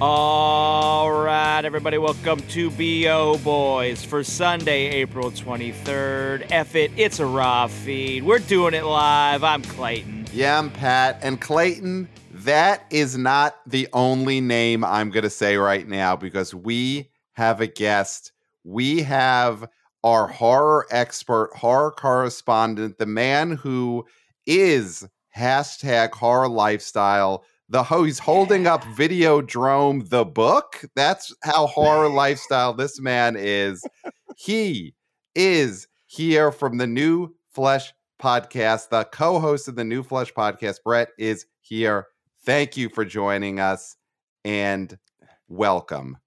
All right, everybody, welcome to BO Boys for Sunday, April 23rd. F it, it's a raw feed. We're doing it live. I'm Clayton. Yeah, I'm Pat. And Clayton, that is not the only name I'm going to say right now because we have a guest. We have our horror expert, horror correspondent, the man who is hashtag horror lifestyle the ho- he's holding up Videodrome, the book. That's how horror lifestyle this man is. He is here from the New Flesh podcast. The co-host of the New Flesh podcast, Brett, is here. Thank you for joining us and welcome.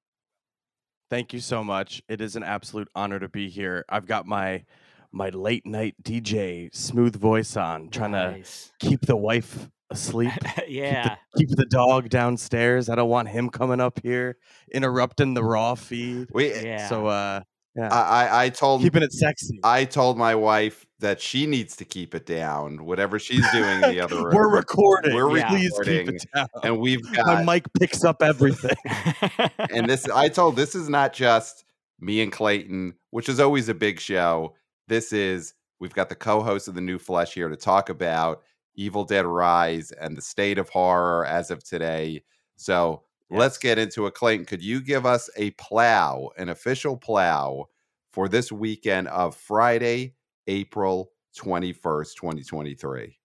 Thank you so much. It is an absolute honor to be here. I've got my my late night DJ smooth voice on, trying nice. to keep the wife asleep. yeah. Keep the, keep the, dog downstairs. I don't want him coming up here interrupting the raw feed. We yeah. So uh yeah. I, I told keeping it sexy. I told my wife that she needs to keep it down. Whatever she's doing in the other room. We're recording. We're yeah. recording. And we've got my mic picks up everything. and this I told this is not just me and Clayton, which is always a big show. This is we've got the co-host of the new flesh here to talk about Evil Dead Rise and the state of horror as of today. So yes. let's get into it. Clayton, could you give us a plow, an official plow for this weekend of Friday, April 21st, 2023?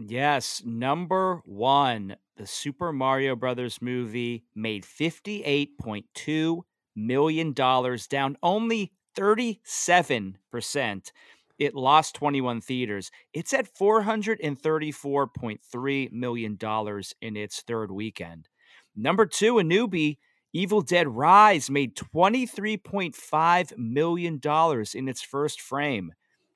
Yes, number one, the Super Mario Brothers movie made $58.2 million, down only 37% it lost 21 theaters. It's at $434.3 million in its third weekend. Number two, a newbie, Evil Dead Rise made $23.5 million in its first frame.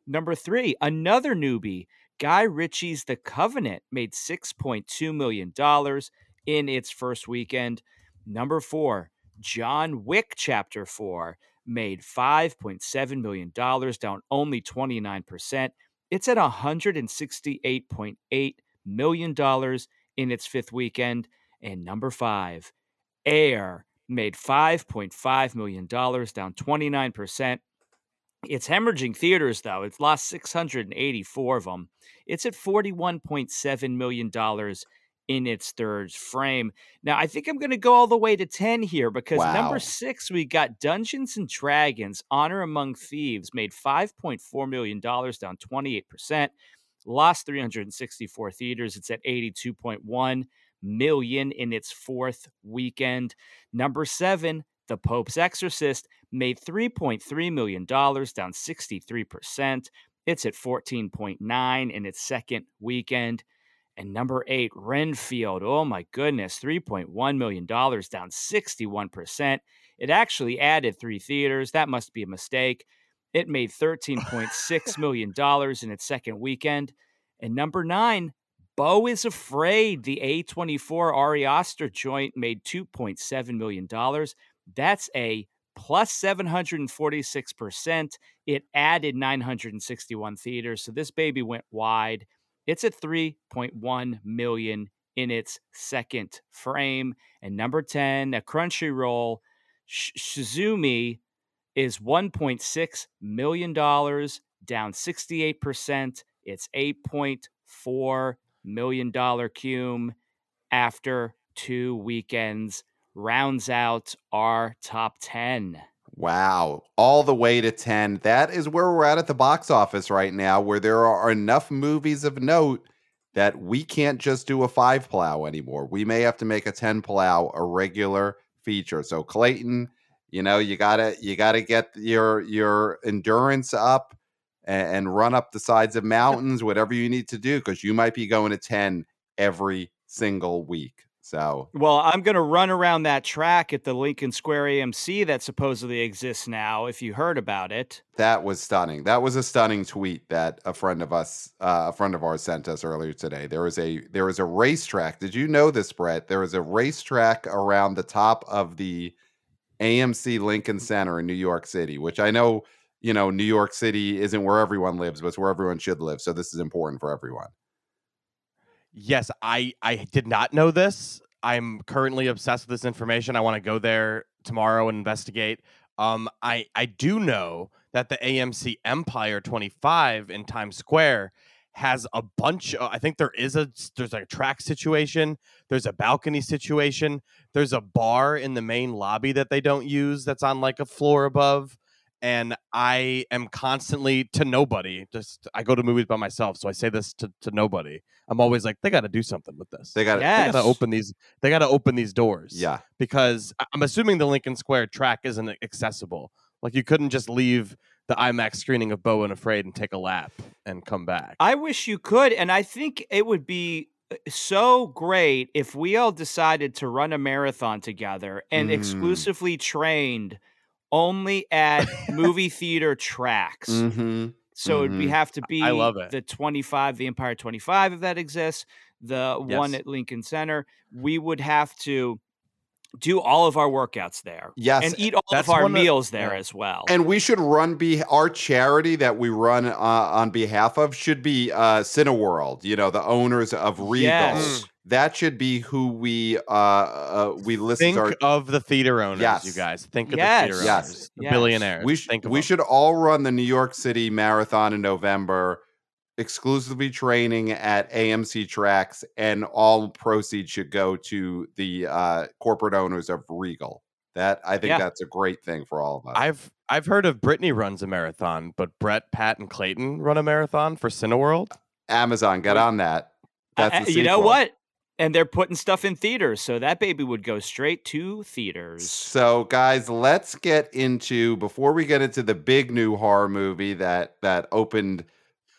Number three, another newbie, Guy Ritchie's The Covenant made $6.2 million in its first weekend. Number four, John Wick Chapter 4 made $5.7 million, down only 29%. It's at $168.8 million in its fifth weekend. And number five, Air made $5.5 million, down 29%. It's hemorrhaging theaters, though. It's lost 684 of them. It's at $41.7 million in its third frame. Now, I think I'm going to go all the way to 10 here because wow. number six, we got Dungeons and Dragons Honor Among Thieves, made $5.4 million, down 28%, lost 364 theaters. It's at 82.1 million in its fourth weekend. Number seven, The Pope's Exorcist, made $3.3 million, down 63%. It's at 14.9 in its second weekend. And number eight, Renfield. Oh my goodness, $3.1 million, down 61%. It actually added three theaters. That must be a mistake. It made $13.6 million in its second weekend. And number nine, Beau is Afraid. The A24 Ari Aster joint made $2.7 million. That's a plus 746%. It added 961 theaters. So this baby went wide. It's at 3.1 million in its second frame. And number 10, a Crunchyroll, Suzume is $1.6 million, down 68%. It's $8.4 million cume after two weekends, rounds out our top 10. Wow, all the way to 10. That is where we're at at the box office right now, where there are enough movies of note that we can't just do a five plow anymore. We may have to make a 10 plow a regular feature. So Clayton, you know, you gotta you gotta get your your endurance up and, and run up the sides of mountains, whatever you need to do, because you might be going to 10 every single week. So, well, I'm going to run around that track at the Lincoln Square AMC that supposedly exists now. If you heard about it, that was stunning. That was a stunning tweet that a friend of us, uh, a friend of ours, sent us earlier today. There was a there was a racetrack. Did you know this, Brett? There was a racetrack around the top of the AMC Lincoln Center in New York City, which I know, you know, New York City isn't where everyone lives, but it's where everyone should live. So this is important for everyone. Yes, I I did not know this. I'm currently obsessed with this information. I want to go there tomorrow and investigate. Um, I I do know that the AMC Empire 25 in Times Square has a bunch of, I think there is a there's a track situation, there's a balcony situation, there's a bar in the main lobby that they don't use that's on like a floor above and I am constantly to nobody. Just I go to movies by myself, so I say this to, to nobody. I'm always like, they got to do something with this. They got yes. to open these. They got to open these doors. Yeah, because I'm assuming the Lincoln Square track isn't accessible. Like you couldn't just leave the IMAX screening of Beau and Afraid and take a lap and come back. I wish you could, and I think it would be uh, so great if we all decided to run a marathon together and mm. exclusively trained only at movie theater tracks. Mm-hmm. So mm-hmm. it'd have to be I love it. the 25, the Empire 25, if that exists, the yes. one at Lincoln Center. We would have to do all of our workouts there. Yes. And eat all That's of our meals of, there yeah. as well. And we should run be our charity that we run uh, on behalf of should be uh Cineworld, you know, the owners of Regal. Yes. That should be who we uh, uh we list Think our, of the theater owners, yes. you guys. Think of yes. the theater yes. owners, the yes. billionaires. We, sh- we should all run the New York City Marathon in November exclusively training at AMC tracks, and all proceeds should go to the uh, corporate owners of Regal. That I think yeah. that's a great thing for all of us. I've I've heard of Brittany runs a marathon, but Brett, Pat, and Clayton run a marathon for Cineworld. Amazon, get on that. That's uh, you know what? And they're putting stuff in theaters, so that baby would go straight to theaters. So, guys, let's get into before we get into the big new horror movie that that opened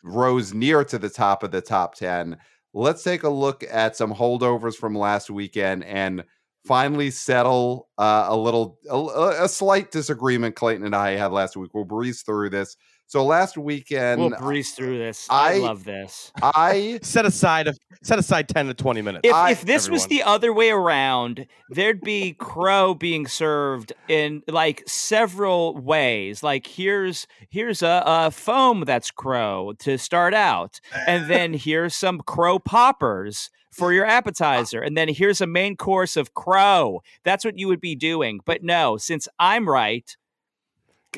rose near to the top of the top 10. Let's take a look at some holdovers from last weekend and finally settle uh, a little, a, a, slight disagreement Clayton and I had last week. We'll breeze through this. So last weekend, we'll breeze through this. I, I love this. I set aside a, set aside ten to twenty minutes. If, I, if this everyone. was the other way around, there'd be crow being served in like several ways. Like here's here's a, a foam that's crow to start out, and then here's some crow poppers for your appetizer. And then here's a main course of crow. That's what you would be doing. But no, since I'm right,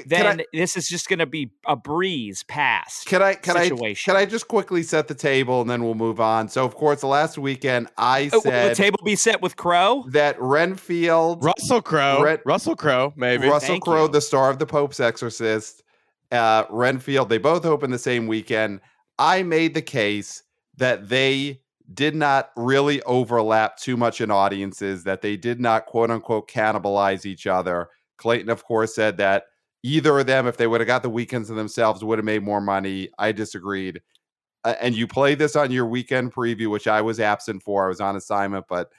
then I, this is just going to be a breeze past. Can I can situation. I can I just quickly set the table and then we'll move on? So of course, the last weekend I oh, said the table be set with Crow that Renfield, Russell Crowe, Ren, Russell Crowe, maybe Russell Crowe, the star of the Pope's Exorcist, uh, Renfield. They both opened the same weekend. I made the case that they did not really overlap too much in audiences, that they did not quote unquote cannibalize each other. Clayton, of course, said that either of them, if they would have got the weekends to themselves, would have made more money. I disagreed. Uh, and you played this on your weekend preview, which I was absent for. I was on assignment. But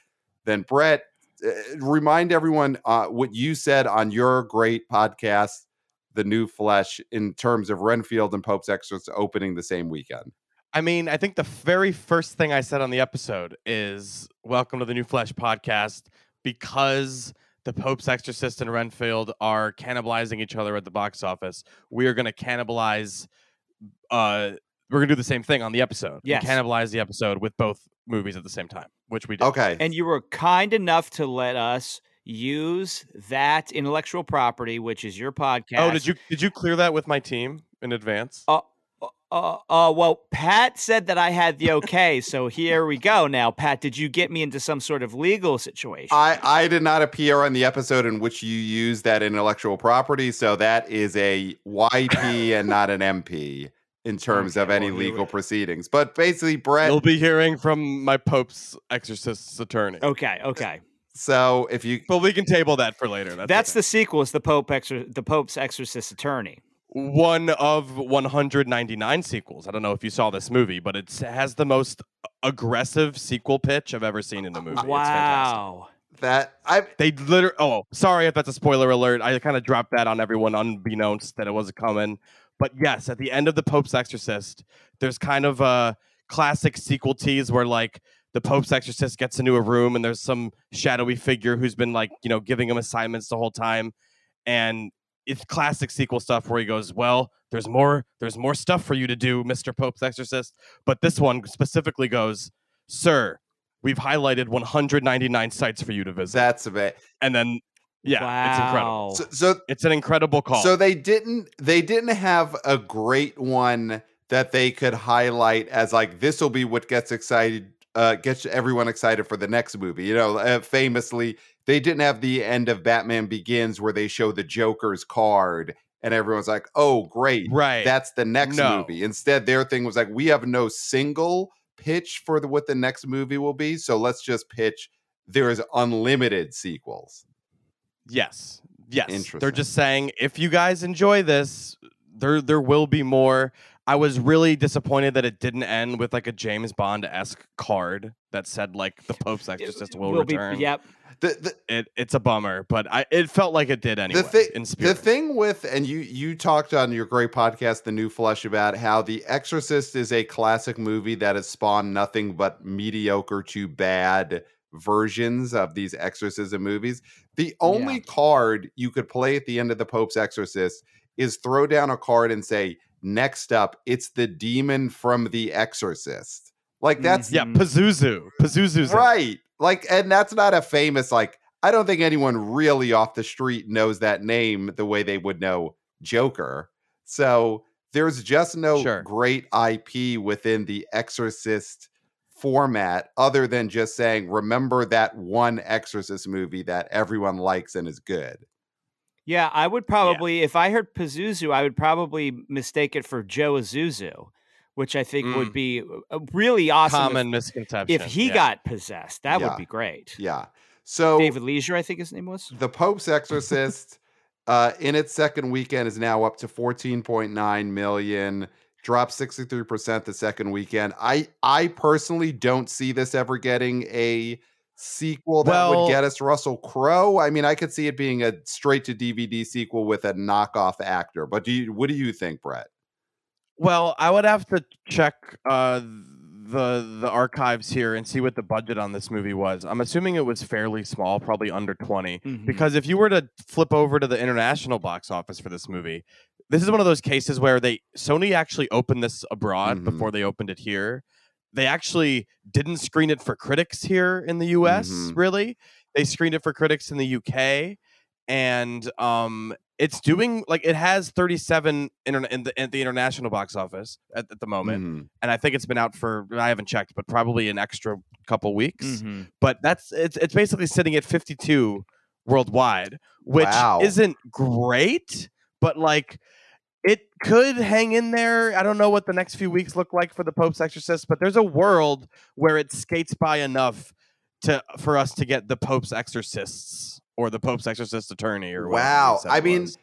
then, Brett, uh, remind everyone uh, what you said on your great podcast, The New Flesh, in terms of Renfield and Pope's Exorcist opening the same weekend. I mean, I think the very first thing I said on the episode is welcome to the New Flesh podcast because – the Pope's Exorcist and Renfield are cannibalizing each other at the box office. We are going to cannibalize. Uh, we're going to do the same thing on the episode. Yes. cannibalize the episode with both movies at the same time, which we did. Okay. And you were kind enough to let us use that intellectual property, which is your podcast. Oh, did you did you clear that with my team in advance? Uh, uh, uh, well, Pat said that I had the okay, so here we go. Now, Pat, did you get me into some sort of legal situation? I, I did not appear on the episode in which you used that intellectual property, so that is a YP and not an MP in terms okay, of any well, legal proceedings. But basically, Brett, you'll be hearing from my Pope's exorcist's attorney. Okay, okay. So if you, but we can table that for later. That's, That's okay. the sequel. Is the Pope exor- the Pope's exorcist attorney? One of 199 sequels. I don't know if you saw this movie, but it has the most aggressive sequel pitch I've ever seen in a movie. Wow. That I they literally oh sorry if that's a spoiler alert. I kind of dropped that on everyone unbeknownst that it wasn't coming. But yes, at the end of the Pope's Exorcist, there's kind of a classic sequel tease where like the Pope's Exorcist gets into a room and there's some shadowy figure who's been like you know giving him assignments the whole time, and it's classic sequel stuff where he goes, "Well, there's more there's more stuff for you to do, Mr. Pope's Exorcist." But this one specifically goes, "Sir, we've highlighted 199 sites for you to visit. That's a bit. and then yeah, it's incredible. So, so It's an incredible call. So they didn't they didn't have a great one that they could highlight as like this will be what gets excited uh gets everyone excited for the next movie. You know, uh, famously they didn't have the end of Batman Begins where they show the Joker's card and everyone's like, "Oh, great. right. That's the next No. movie." Instead their thing was like, "We have no single pitch for the, what the next movie will be, so let's just pitch there's unlimited sequels." Yes. Yes. Interesting. They're just saying if you guys enjoy this, there there will be more. I was really disappointed that it didn't end with like a James Bond esque card that said like the Pope's exorcist will, Will be- return. yep. The, the, It it's a bummer, but I it felt like it did anyway. the thing the thing with and you you talked on your great podcast the new flesh about how the exorcist is a classic movie that has spawned nothing but mediocre to bad versions of these exorcism movies the only Yeah. card you could play at the end of the pope's exorcist is throw down a card and say next up it's the demon from the exorcist like that's yeah, Mhm. Pazuzu. Pazuzu's right like and that's not a famous like i don't think anyone really off the street knows that name the way they would know joker. So there's just no Sure. great ip within the exorcist format other than just saying remember that one exorcist movie that everyone likes and is good. Yeah, I would probably, if I heard Pazuzu, I would probably mistake it for Joe Isuzu, which I think would Mm. be uh, really awesome. if- Common misconception. if, he yeah. got possessed. That Yeah. would be great. yeah so David Leisure, I think his name was. The Pope's Exorcist uh, in its second weekend is now up to 14.9 million, dropped 63% the second weekend. I I personally don't see this ever getting a sequel that Well- would get us Russell Crowe. I mean, I could see it being a straight to DVD sequel with a knockoff actor. But do you what do you think, Brett? Well, I would have to check uh, the the archives here and see what the budget on this movie was. I'm assuming it was fairly small, probably under 20. Mhm. Because if you were to flip over to the international box office for this movie, this is one of those cases where they Sony actually opened this abroad Mhm. before they opened it here. They actually didn't screen it for critics here in the US, Mhm. really. They screened it for critics in the UK and um it's doing like it has 37 interna- in the, in the international box office at, at the moment Mhm. and i think it's been out for i haven't checked but probably an extra couple weeks Mhm. but that's it's it's basically sitting at 52 worldwide, which Wow. isn't great, but like it could hang in there. I don't know what the next few weeks look like for the Pope's Exorcist, but there's a world where it skates by enough to for us to get the Pope's Exorcists or the Pope's Exorcist attorney or whatever Wow. I mean, was.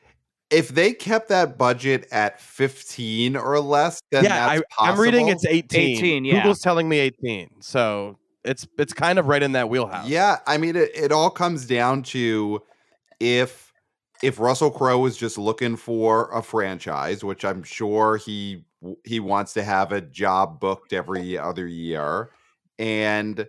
if they kept that budget at 15 or less, then yeah, I, I'm reading it's 18. 18, yeah. Google's telling me 18, so it's it's kind of right in that wheelhouse. Yeah, I mean it, it all comes down to if if Russell Crowe was just looking for a franchise, which I'm sure he he wants to have a job booked every other year, and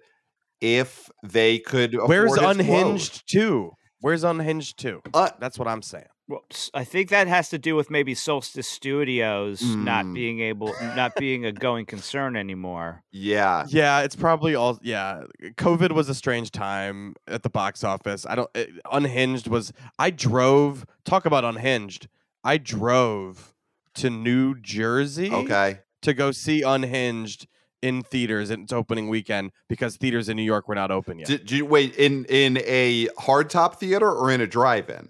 if they could Where's afford his. Unhinged 2? Where's Unhinged 2? Uh, That's what I'm saying. Well, s- I think that has to do with maybe Solstice Studios not Mm. being able, not being a going concern anymore. yeah, Yeah, it's probably all. Yeah, COVID was a strange time at the box office. I don't. It, Unhinged was. I drove. Talk about Unhinged. I drove to New Jersey okay, to go see Unhinged in theaters in its opening weekend because theaters in New York were not open yet. did, did you wait in in a hardtop theater or in a drive-in?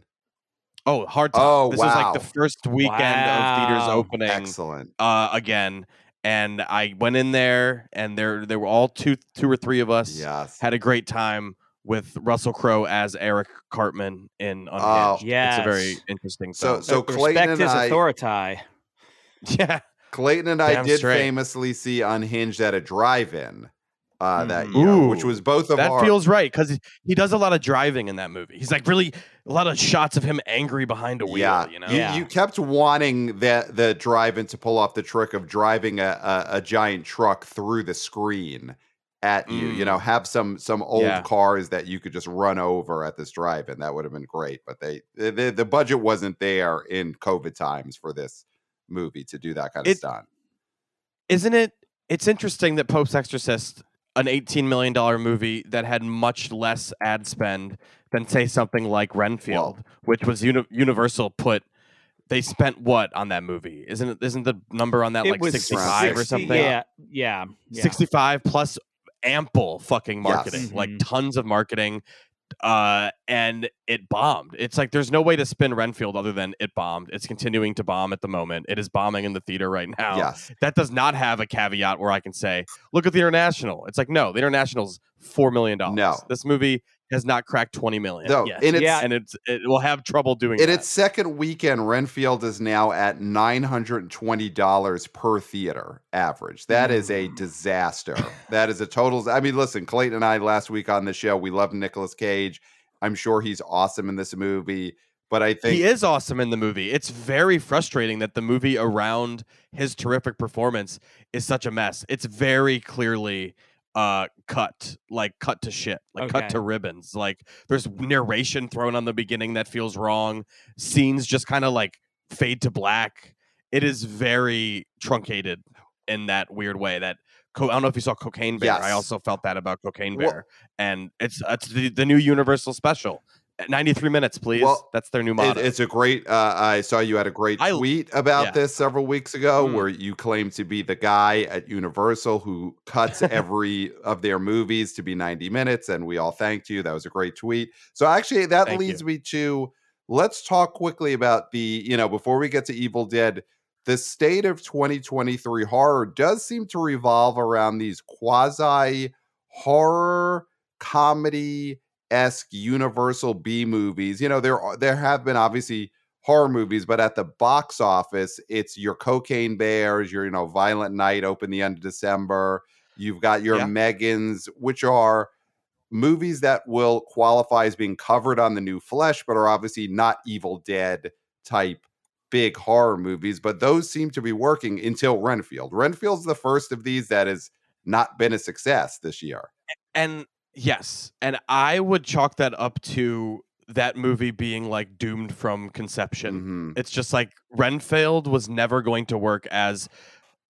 oh, hard time. Oh, this was like the first weekend of theaters opening. Excellent. uh, again, and I went in there, and there there were all two two or three of us. Yes. had a great time with Russell Crowe as Eric Cartman in Oh, Unhinged. it's a very interesting So- film. so Uh, Clayton respect and his I- authority. yeah, Clayton and I did straight. famously see Unhinged at a drive-in uh, that Mhm. year, which was both of our. that our. feels right because he, he does a lot of driving in that movie. He's like really a lot of shots of him angry behind a wheel. yeah, you know. you, Yeah. you kept wanting the the drive-in to pull off the trick of driving a, a, a giant truck through the screen at you. You Mm. know, have some some old Yeah. cars that you could just run over at this drive-in. That would have been great, but they the, the, the budget wasn't there in COVID times for this movie to do that kind of It- stunt. Isn't it? It's interesting that Pope's Exorcist. an eighteen million dollar movie that had much less ad spend than say something like Renfield, which was uni- Universal put. They spent what on that movie? Isn't it? Isn't the number on that It like sixty five or something? Yeah, yeah, yeah. 65 plus ample fucking marketing Yes. like Mhm. tons of marketing uh and it bombed. It's like there's no way to spin renfield other than it bombed. It's continuing to bomb at the moment. It is bombing in the theater right now. Yes. that does not have a caveat where i can say look at the international. It's like no the international's four million dollars. No. this movie has not cracked 20 million No, yet. in its Yeah. and it's it will have trouble doing in that. its second weekend, Renfield is now at nine hundred and twenty dollars per theater average. That is a Mm. disaster. that is a total. I mean, listen, Clayton and I last week on the show, we love Nicolas Cage. I'm sure he's awesome in this movie, but I think he is awesome in the movie. It's very frustrating that the movie around his terrific performance is such a mess. It's very clearly uh cut like cut to shit like cut to ribbons like there's narration thrown on the beginning that feels wrong scenes just kind of like fade to black. It is very truncated in that weird way that co- i don't know if you saw cocaine bear i also felt that about cocaine Well- bear and it's it's the, the new universal special 93 minutes please Well, that's their new It- it's a great. Uh, I saw you had a great I- tweet about yeah. this several weeks ago, Mm. where you claim to be the guy at Universal who cuts every of their movies to be 90 minutes, and we all thanked you. That was a great tweet. So actually, that Thank leads me to let's talk quickly about the you know before we get to Evil Dead. The state of 2023 horror does seem to revolve around these quasi horror comedy esque Universal B movies. You know, there are there have been obviously horror movies, but at the box office, it's your Cocaine Bears, your you know Violent Night, open the end of December. You've got your Yeah. Megans, which are movies that will qualify as being covered on the new Flesh, but are obviously not Evil Dead type big horror movies. But those seem to be working until Renfield. Renfield's the first of these that has not been a success this year. and yes and i would chalk that up to that movie being like doomed from conception. Mhm. it's just like renfield was never going to work as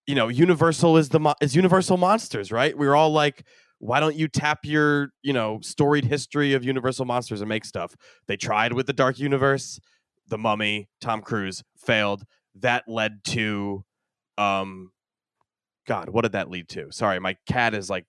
you know universal is the mo- is universal monsters right? We were all like why don't you tap your you know storied history of universal monsters and make stuff? They tried with the dark universe the mummy tom cruise failed. That led to um god what did that lead to? Sorry my cat is like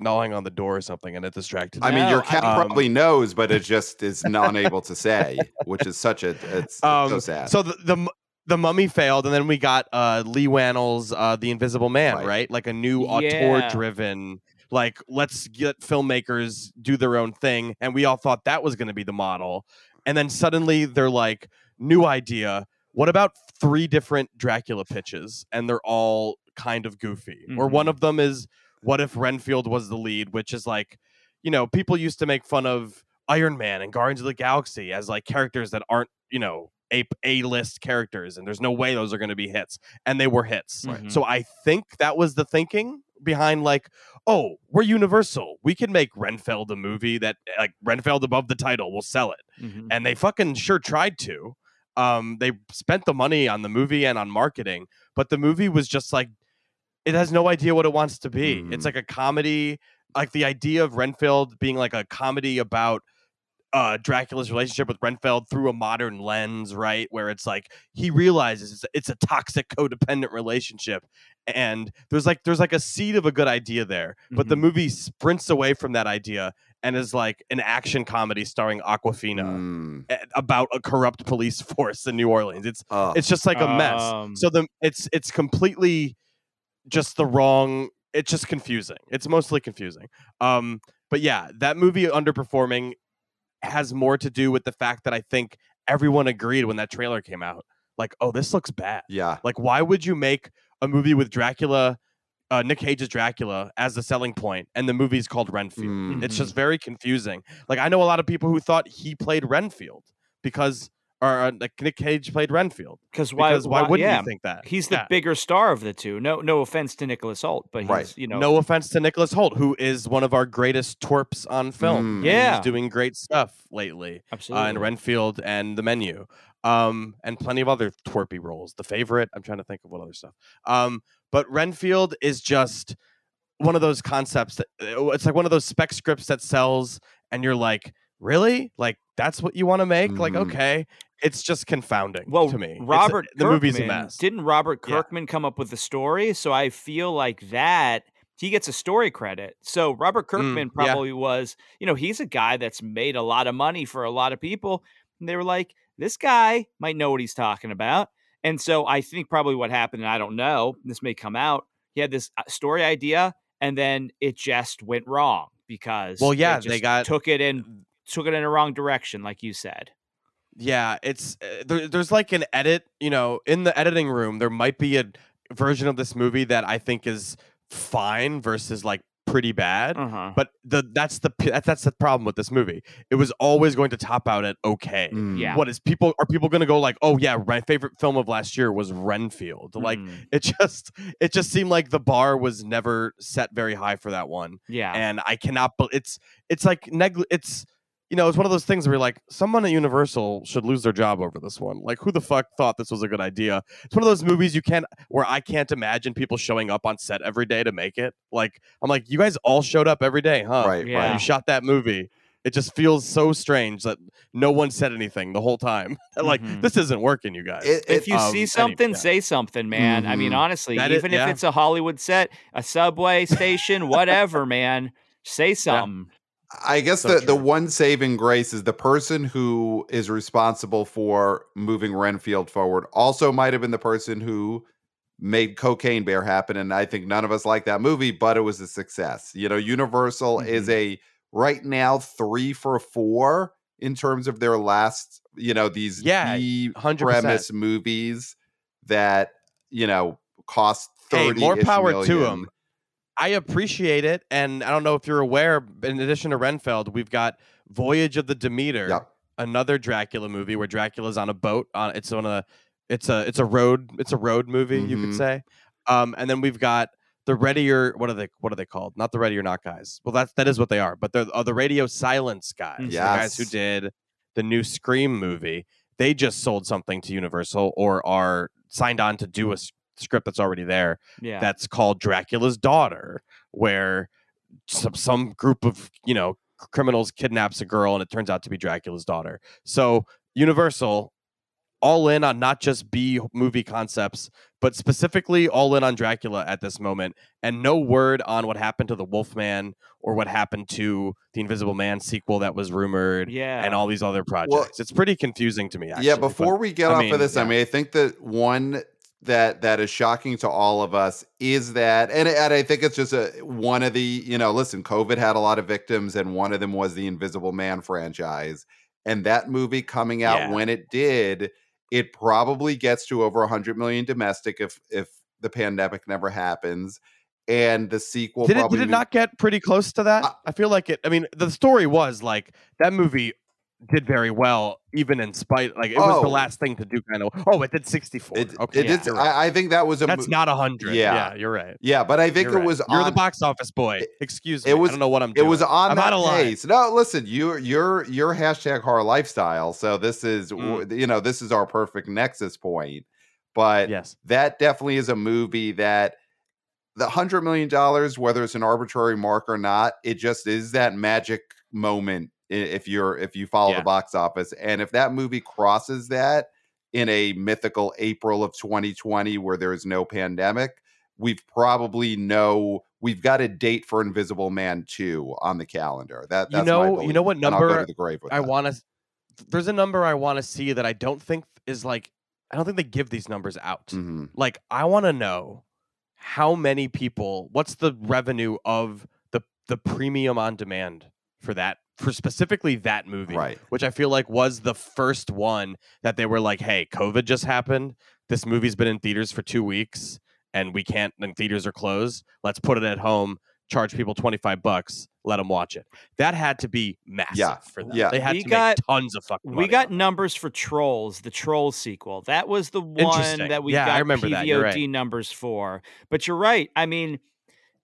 gnawing on the door or something and it distracted me I mean, your No, I- cat Um, probably knows, but it just is not able to say, which is such a it's, it's so Um, sad. So the, the the mummy failed, and then we got uh, Leigh Whannell's uh, The Invisible Man, Right. right? Like a new Yeah. auteur-driven, like let's get filmmakers do their own thing, and we all thought that was going to be the model, and then suddenly they're like, new idea. What about three different Dracula pitches, and they're all kind of goofy? Or one Mhm. of them is, what if Renfield was the lead, which is like, you know, people used to make fun of Iron Man and Guardians of the Galaxy as like characters that aren't, you know, a A list characters, and there's no way those are going to be hits, and they were hits. Right. So I think that was the thinking behind like, oh, we're Universal, we can make Renfield a movie that like Renfield above the title, we'll sell it, Mhm. and they fucking sure tried to. Um, they spent the money on the movie and on marketing, but the movie was just like, it has no idea what it wants to be. Mhm. It's like a comedy, like the idea of Renfield being like a comedy about uh Dracula's relationship with Renfield through a modern lens, right? Where it's like he realizes it's, it's a toxic codependent relationship and there's like there's like a seed of a good idea there, but the Mhm. movie sprints away from that idea and is like an action comedy starring Awkwafina Mm, about a corrupt police force in New Orleans. It's ugh. it's just like a mess. Um, So the it's it's completely just the wrong. It's just confusing. It's mostly confusing. Um, but yeah, that movie underperforming has more to do with the fact that I think everyone agreed when that trailer came out. Like, oh, this looks bad. yeah. Like, why would you make a movie with Dracula, uh, Nick Cage's Dracula as the selling point, and the movie's called Renfield? Mm. It's just very confusing. Like, I know a lot of people who thought he played Renfield because, or uh, like Nick Cage played Renfield. Because why? Because why, wouldn't yeah, you think that? He's the Yeah. bigger star of the two. No, no offense to Nicholas Hoult, but he's Right. you know no offense to Nicholas Hoult, who is one of our greatest twerps on film. Mm. Yeah. he's doing great stuff lately. Uh, absolutely. in Renfield and The Menu, um, and plenty of other twerpy roles. The Favorite. I'm trying to think of what other stuff. Um, but Renfield is just one of those concepts that uh, it's like one of those spec scripts that sells, and you're like, really? Like that's what you want to make? Like, Mhm. okay, it's just confounding Well, to me. It's- Robert the movie's a mess. Didn't Robert Yeah. Kirkman come up with the story? So I feel like that he gets a story credit. So Robert Kirkman Mm, yeah. probably was, you know, he's a guy that's made a lot of money for a lot of people. And they were like, this guy might know what he's talking about. And so I think probably what happened, and I don't know, this may come out. He had this uh, story idea, and then it just went wrong because Well, yeah, just they got took it in took it in a wrong direction, like you said. Yeah, it's uh, there, there's like an edit, you know, in the editing room. There might be a version of this movie that I think is fine versus like pretty bad. Uh-huh. But the that's the p- that's, that's the problem with this movie. It was always going to top out at okay. Mm. Yeah. What is people are people going to go like, "Oh yeah, my favorite film of last year was Renfield." Like Mm, it just it just seemed like the bar was never set very high for that one yeah. and I cannot. bel it's it's like neg It's you know, it's one of those things where you're like, someone at Universal should lose their job over this one. Like, who the fuck thought this was a good idea? It's one of those movies you can't, where I can't imagine people showing up on set every day to make it. Like, I'm like, you guys all showed up every day, huh? Right, Yeah. right. You shot that movie. It just feels so strange that no one said anything the whole time. like, Mhm. this isn't working, you guys. It- if you um, see any- something, yeah. say something, man. I mean, Mhm. honestly, That is- even if yeah. it's a Hollywood set, a subway station, whatever, man, say something. I guess So the, the one saving grace is the person who is responsible for moving Renfield forward also might have been the person who made Cocaine Bear happen. And I think none of us like that movie, but it was a success. You know, Universal is mm-hmm. a right now three for four in terms of their last, you know, these Yeah, 100%. premise movies that, you know, cost Hey, 30 more power to 'em. I appreciate it, and I don't know if you're aware. In addition to Renfield, we've got Voyage of the Demeter, Yep. another Dracula movie where Dracula's on a boat. On it's on a it's a it's a road it's a road movie you could Mhm. say. Um, and then we've got the Ready or what are they what are they called? Not the Ready or Not guys. Well, that's that is what they are. But they're uh, the Radio Silence guys, the guys who did the new Scream movie. They just sold something to Universal or are signed on to do a script that's already there Yeah. that's called Dracula's Daughter, where some, some group of you know criminals kidnaps a girl and it turns out to be Dracula's daughter. So Universal, all in on not just B movie concepts, but specifically all in on Dracula at this moment, and no word on what happened to the Wolfman or what happened to the Invisible Man sequel that was rumored. yeah. And all these other projects. it's pretty confusing to me. Actually, yeah, but- before we get I off mean, of this, I mean, I think that one that that is shocking to all of us is that, and, and I think it's just a one of the, you know, listen, COVID had a lot of victims, and one of them was the Invisible Man franchise, and that movie coming out Yeah. when it did, it probably gets to over 100 million domestic if if the pandemic never happens, and the sequel did it, did it not get pretty close to that? Uh, I feel like it. I mean, the story was like that movie did very well, even in spite. Like it was the Oh. last thing to do. Kind of. Oh, it did sixty four. It, okay, it did. right. I, I think that was a that's mo- not a hundred. Yeah. Yeah. you're right. yeah, but I think You're it right. was. You're the box office boy. it- Excuse it me. was- I don't know what I'm it doing. was on I'm that out of line. pace. No, listen, you you're your hashtag horror lifestyle. So this is Mm. you know this is our perfect nexus point. But Yes. that definitely is a movie that the hundred million dollars, whether it's an arbitrary mark or not, it just is that magic moment if you're if you follow Yeah. the box office. And if that movie crosses that in a mythical April of 2020 where there is no pandemic, we've probably know we've got a date for Invisible Man 2 on the calendar. That You know- you know what number to the grave with I want to. There's a number I want to see that I don't think is like. I don't think they give these numbers out. Mhm. like I want to know how many people what's the revenue of the the premium on demand for that for specifically that movie Right. which I feel like was the first one that they were like hey covid just happened this movie's been in theaters for 2 weeks and we can't and theaters are closed let's put it at home charge people 25 bucks let them watch it that had to be massive Yeah, for them yeah. they had We to got- make tons of fucking we got numbers for Trolls, the Trolls sequel. That was the one that we Yeah, I got remember PVOD that. Right. numbers for. But you're right. I mean,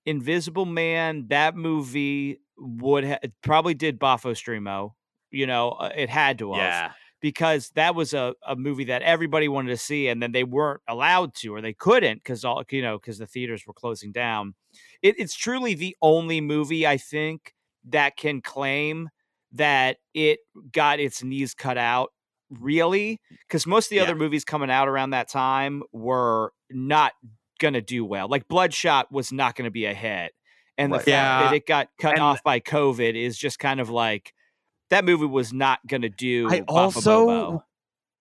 Invisible Man, that movie would ha- probably did Bafo Streamo. You know, uh, it had to have. yeah because that was a, a movie that everybody wanted to see and then they weren't allowed to or they couldn't because all you know because the theaters were closing down it, it's truly the only movie i think that can claim that it got its knees cut out really because most of the Yeah. other movies coming out around that time were not gonna do well like bloodshot was not gonna be a hit and the fact Yeah, that it got cut and- off by covid is just kind of like that movie was not gonna do I Baffa also Bobo.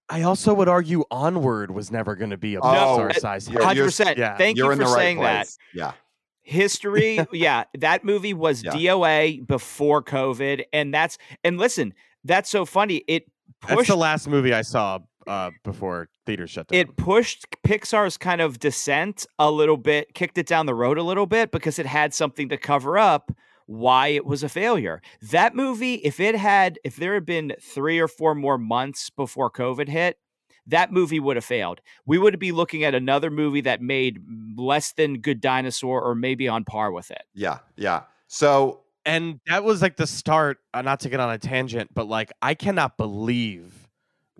I also would argue Onward was never going to be a Oh, Pixar uh, size hit. Hundred you're- percent. yeah. Thank You're you in for the right saying that. place. Yeah. History, yeah, that movie was Yeah. DOA before COVID, and that's and listen, that's so funny. It That's the last movie I saw uh, before theaters shut down. it pushed Pixar's kind of descent a little bit, kicked it down the road a little bit because it had something to cover up why it was a failure. That movie, if it had, if there had been three or four more months before COVID hit, that movie would have failed. We would be looking at another movie that made less than Good Dinosaur or maybe on par with it. Yeah. Yeah. So and that was like the start. Uh, not to get on a tangent, but like I cannot believe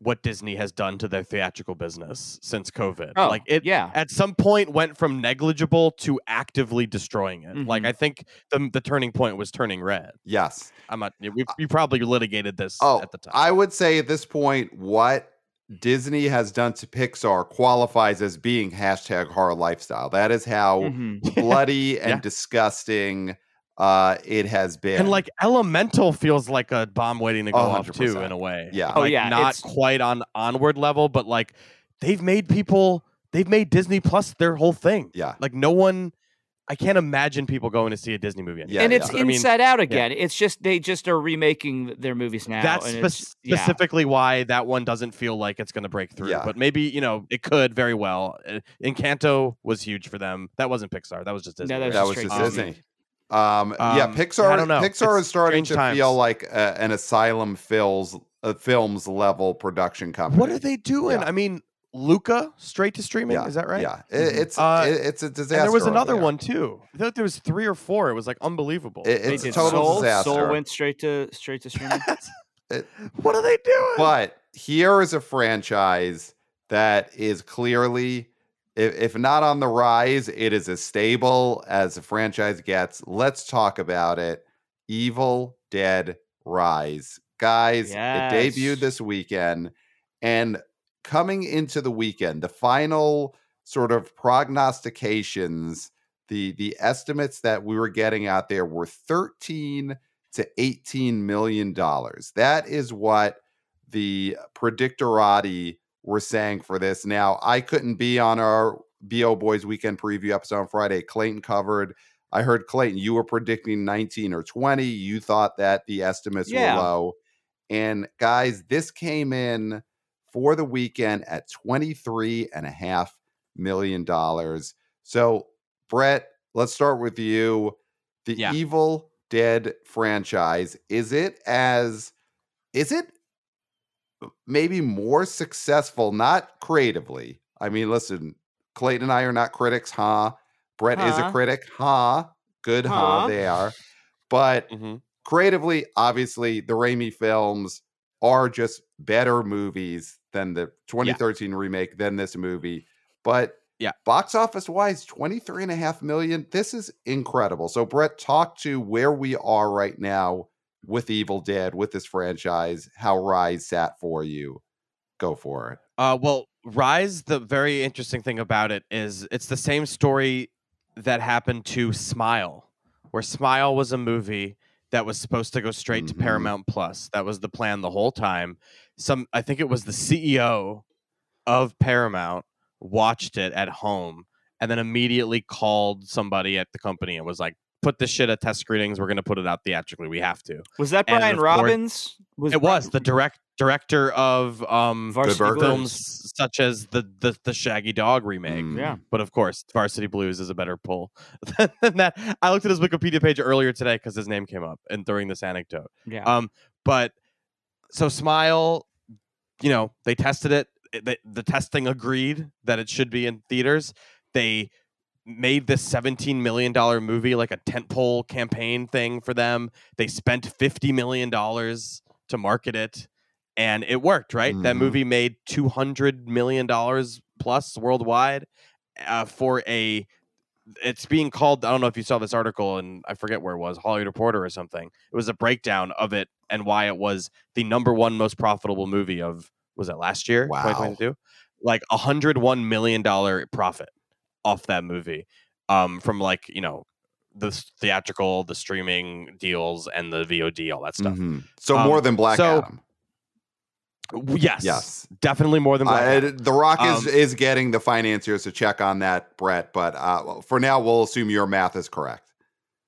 what Disney has done to their theatrical business since COVID. Oh, like it, yeah. at some point went from negligible to actively destroying it. Like Mhm. I think the the turning point was turning red. yes. I'm not. We, we probably litigated this Oh, at the time. I would say at this point, what Disney has done to Pixar qualifies as being hashtag horror lifestyle. That is how Mhm. bloody and Yeah. disgusting uh, it has been. and like Elemental feels like a bomb waiting to go Oh, off too, in a way. Yeah. Oh, yeah, not it's- quite on onward level, but like they've made people, they've made Disney Plus their whole thing. yeah, Like no one, I can't imagine people going to see a Disney movie. Anymore. Yeah, and it's I mean, Inside Out again. It's just they just are remaking their movies now. that's and spe- it's, yeah. specifically why that one doesn't feel like it's going to break through. Yeah. But maybe you know it could very well. Uh, Encanto was huge for them. That wasn't Pixar. That was just Disney. No, that that was was just Disney. Disney. Um, yeah, Um, Pixar. I don't know. Pixar It's is starting to times. feel like uh, an asylum films uh, films level production company. What are they doing? Yeah. I mean, Luca straight to streaming. Yeah, Is that right? Yeah, It- it's Uh, it- it's a disaster. And there was another there. one too. I thought there was three or four. It was like unbelievable. It- They it's a total Soul. disaster. Soul went straight to straight to streaming. It- what are they doing? But here is a franchise that is clearly, if, if not on the rise, it is as stable as the franchise gets. Let's talk about it. Evil Dead Rise. Guys, Yes. it debuted this weekend. And coming into the weekend, the final sort of prognostications, the the estimates that we were getting out there were 13 to 18 million dollars. That is what the predictorati were saying for this. Now, I couldn't be on our BO Boys weekend preview episode on Friday. Clayton covered. I heard Clayton, you were predicting 19 or 20. You thought that the estimates Yeah. were low. And guys, this came in for the weekend at 23 and a half million dollars. So, Brett, let's start with you. The Yeah. Evil Dead franchise, is it as is it maybe more successful, not creatively? I mean, listen, Clayton and I are not critics, huh? Brett is a critic, huh? Good, huh? Huh? They are. But Mhm. creatively, obviously, the Raimi films are just better movies than the 2013 remake than this movie. But Yeah. box office wise, 23 and a half million. This is incredible. So, Brett, talk to where we are right now with Evil Dead, with this franchise, how Rise sat for you. Go for it. Uh, well, Rise. The very interesting thing about it is it's the same story that happened to Smile, where Smile was a movie that was supposed to go straight Mhm. to Paramount Plus. That was the plan the whole time. Some, I think it was the CEO of Paramount watched it at home and then immediately called somebody at the company and was like, "Put this shit at test screenings. We're going to put it out theatrically. We have to." Was that Brian of course- Robbins? Was It was the direct director of um, Varsity Burgers. Blues. films such as the the, the Shaggy Dog remake. Mm. Yeah. But of course, Varsity Blues is a better pull than that. I looked at his Wikipedia page earlier today because his name came up and during this anecdote. Yeah. Um, but so Smile, you know, they tested it. it- The, the testing agreed that it should be in theaters. They made this $17 million movie like a tentpole campaign thing for them. They spent $50 million to market it. and it worked. Right, that Mhm. movie made two hundred million dollars plus worldwide uh, for a. It's being called. I don't know if you saw this article, and I forget where it was, Hollywood Reporter or something. It was a breakdown of it and why it was the number one most profitable movie of was it last year, Wow. 2022? Like a hundred one million dollar profit off that movie, um, from like you know the theatrical, the streaming deals, and the VOD, all that stuff. Mhm. So Um, more than Black so- Adam. Yes, Yes. definitely more than Black Uh, Adam. the Rock is Um, is getting the financiers to check on that, Brett. But uh, for now, we'll assume your math is correct.